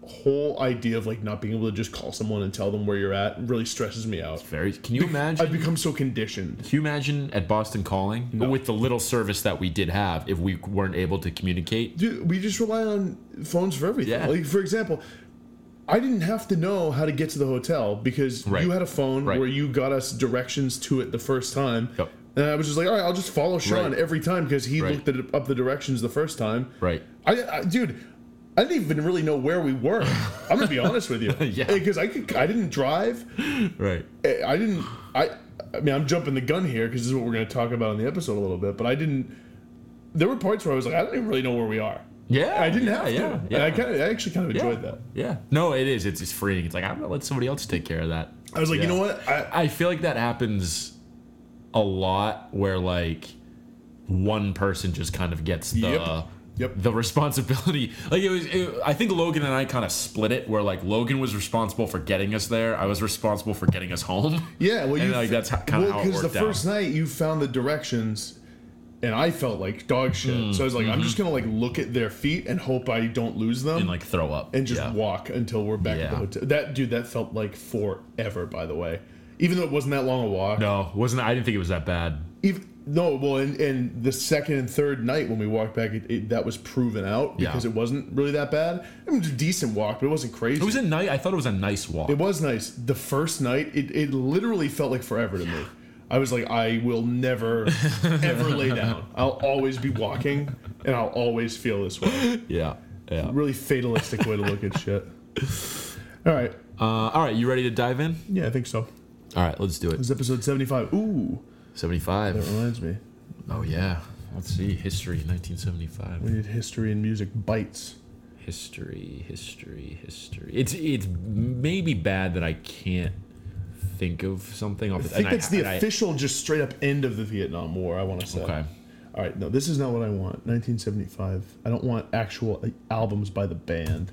[SPEAKER 1] whole idea of like not being able to just call someone and tell them where you're at really stresses me out.
[SPEAKER 2] very. Can you imagine?
[SPEAKER 1] I've become so conditioned.
[SPEAKER 2] Can you imagine at Boston Calling with the little service that we did have if we weren't able to communicate?
[SPEAKER 1] Dude, we just rely on phones for everything.
[SPEAKER 2] Yeah.
[SPEAKER 1] Like for example, I didn't have to know how to get to the hotel because
[SPEAKER 2] Right.
[SPEAKER 1] you had a phone
[SPEAKER 2] Right.
[SPEAKER 1] where you got us directions to it the first time.
[SPEAKER 2] Yep.
[SPEAKER 1] And I was just like, all right, I'll just follow Sean
[SPEAKER 2] Right.
[SPEAKER 1] every time because he looked at, up the directions the first time.
[SPEAKER 2] Right.
[SPEAKER 1] I, I dude, I didn't even really know where we were. I'm gonna be [LAUGHS] honest with you. [LAUGHS]
[SPEAKER 2] Yeah.
[SPEAKER 1] Because I could, I didn't drive.
[SPEAKER 2] Right.
[SPEAKER 1] Eh, I didn't. I. I mean, I'm jumping the gun here because this is what we're going to talk about in the episode a little bit. But I didn't. There were parts where I was like, I don't even really know where we are.
[SPEAKER 2] Yeah.
[SPEAKER 1] I didn't
[SPEAKER 2] yeah,
[SPEAKER 1] have to.
[SPEAKER 2] Yeah.
[SPEAKER 1] I kind of, I actually kind of enjoyed that.
[SPEAKER 2] Yeah. No, it is. It's, it's freeing. It's like I'm gonna let somebody else take care of that.
[SPEAKER 1] I was like, you know what? I,
[SPEAKER 2] I feel like that happens a lot where like one person just kind of gets the
[SPEAKER 1] Yep. Yep.
[SPEAKER 2] the responsibility. [LAUGHS] Like it was it, I think Logan and I kind of split it where like Logan was responsible for getting us there. I was responsible for getting us home.
[SPEAKER 1] yeah. Well, [LAUGHS]
[SPEAKER 2] And,
[SPEAKER 1] you
[SPEAKER 2] like, that's kinda how it
[SPEAKER 1] because the
[SPEAKER 2] worked out.
[SPEAKER 1] first night you found the directions, and I felt like dog shit. so I was like, I'm just gonna like look at their feet and hope I don't lose them,
[SPEAKER 2] Mm, mm-hmm. and like throw up.
[SPEAKER 1] and just
[SPEAKER 2] yeah.
[SPEAKER 1] walk until we're back at the hotel. That dude, that felt like forever. By the way, even though it wasn't that long a walk.
[SPEAKER 2] No, wasn't I didn't think it was that bad.
[SPEAKER 1] Even, no, well, and, and the second and third night when we walked back, it, it, that was proven out
[SPEAKER 2] Yeah.
[SPEAKER 1] because it wasn't really that bad. I mean, it was a decent walk, but it wasn't crazy.
[SPEAKER 2] It was a night. I thought it was a nice walk.
[SPEAKER 1] It was nice. The first night, it, it literally felt like forever to me. I was like, I will never, ever lay down. I'll always be walking, and I'll always feel this way.
[SPEAKER 2] yeah. Yeah.
[SPEAKER 1] Really fatalistic way to look at shit. All right.
[SPEAKER 2] Uh, all right, you ready to dive in?
[SPEAKER 1] Yeah, I think so.
[SPEAKER 2] All right, let's do it.
[SPEAKER 1] This is episode 75. Ooh, that
[SPEAKER 2] 75.
[SPEAKER 1] reminds me.
[SPEAKER 2] Oh yeah. Let's see. History 1975.
[SPEAKER 1] We need history and music bites.
[SPEAKER 2] History, history, history. It's it's maybe bad that I can't think of something. Off
[SPEAKER 1] I think that's the official, just straight up end of the Vietnam War. I want to say.
[SPEAKER 2] Okay.
[SPEAKER 1] All right, no, this is not what I want. 1975. I don't want actual uh, albums by the band.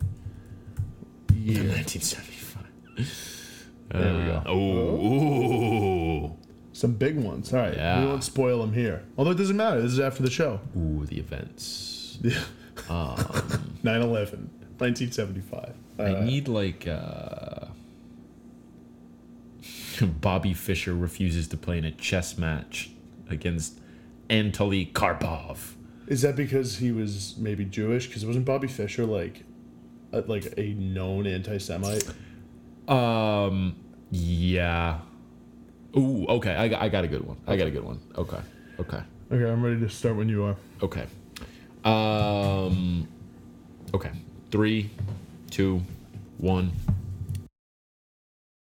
[SPEAKER 1] Yeah. [LAUGHS]
[SPEAKER 2] 1975.
[SPEAKER 1] There we go.
[SPEAKER 2] Oh, ooh,
[SPEAKER 1] Some big ones. All right.
[SPEAKER 2] Yeah.
[SPEAKER 1] We won't spoil them here. Although it doesn't matter. This is after the show.
[SPEAKER 2] ooh, the events. Yeah. [LAUGHS]
[SPEAKER 1] um, [LAUGHS] 9 11. 1975.
[SPEAKER 2] I
[SPEAKER 1] Uh,
[SPEAKER 2] need like uh [LAUGHS] Bobby Fischer refuses to play in a chess match against Anatoly Karpov.
[SPEAKER 1] is that because he was maybe Jewish? Because wasn't Bobby Fischer like, a, like a known anti-Semite?
[SPEAKER 2] Um, yeah. Ooh, okay. I got, I got a good one. I got a good one. Okay. Okay.
[SPEAKER 1] Okay, I'm ready to start when you are.
[SPEAKER 2] Okay. Um. Okay. Three, two, one.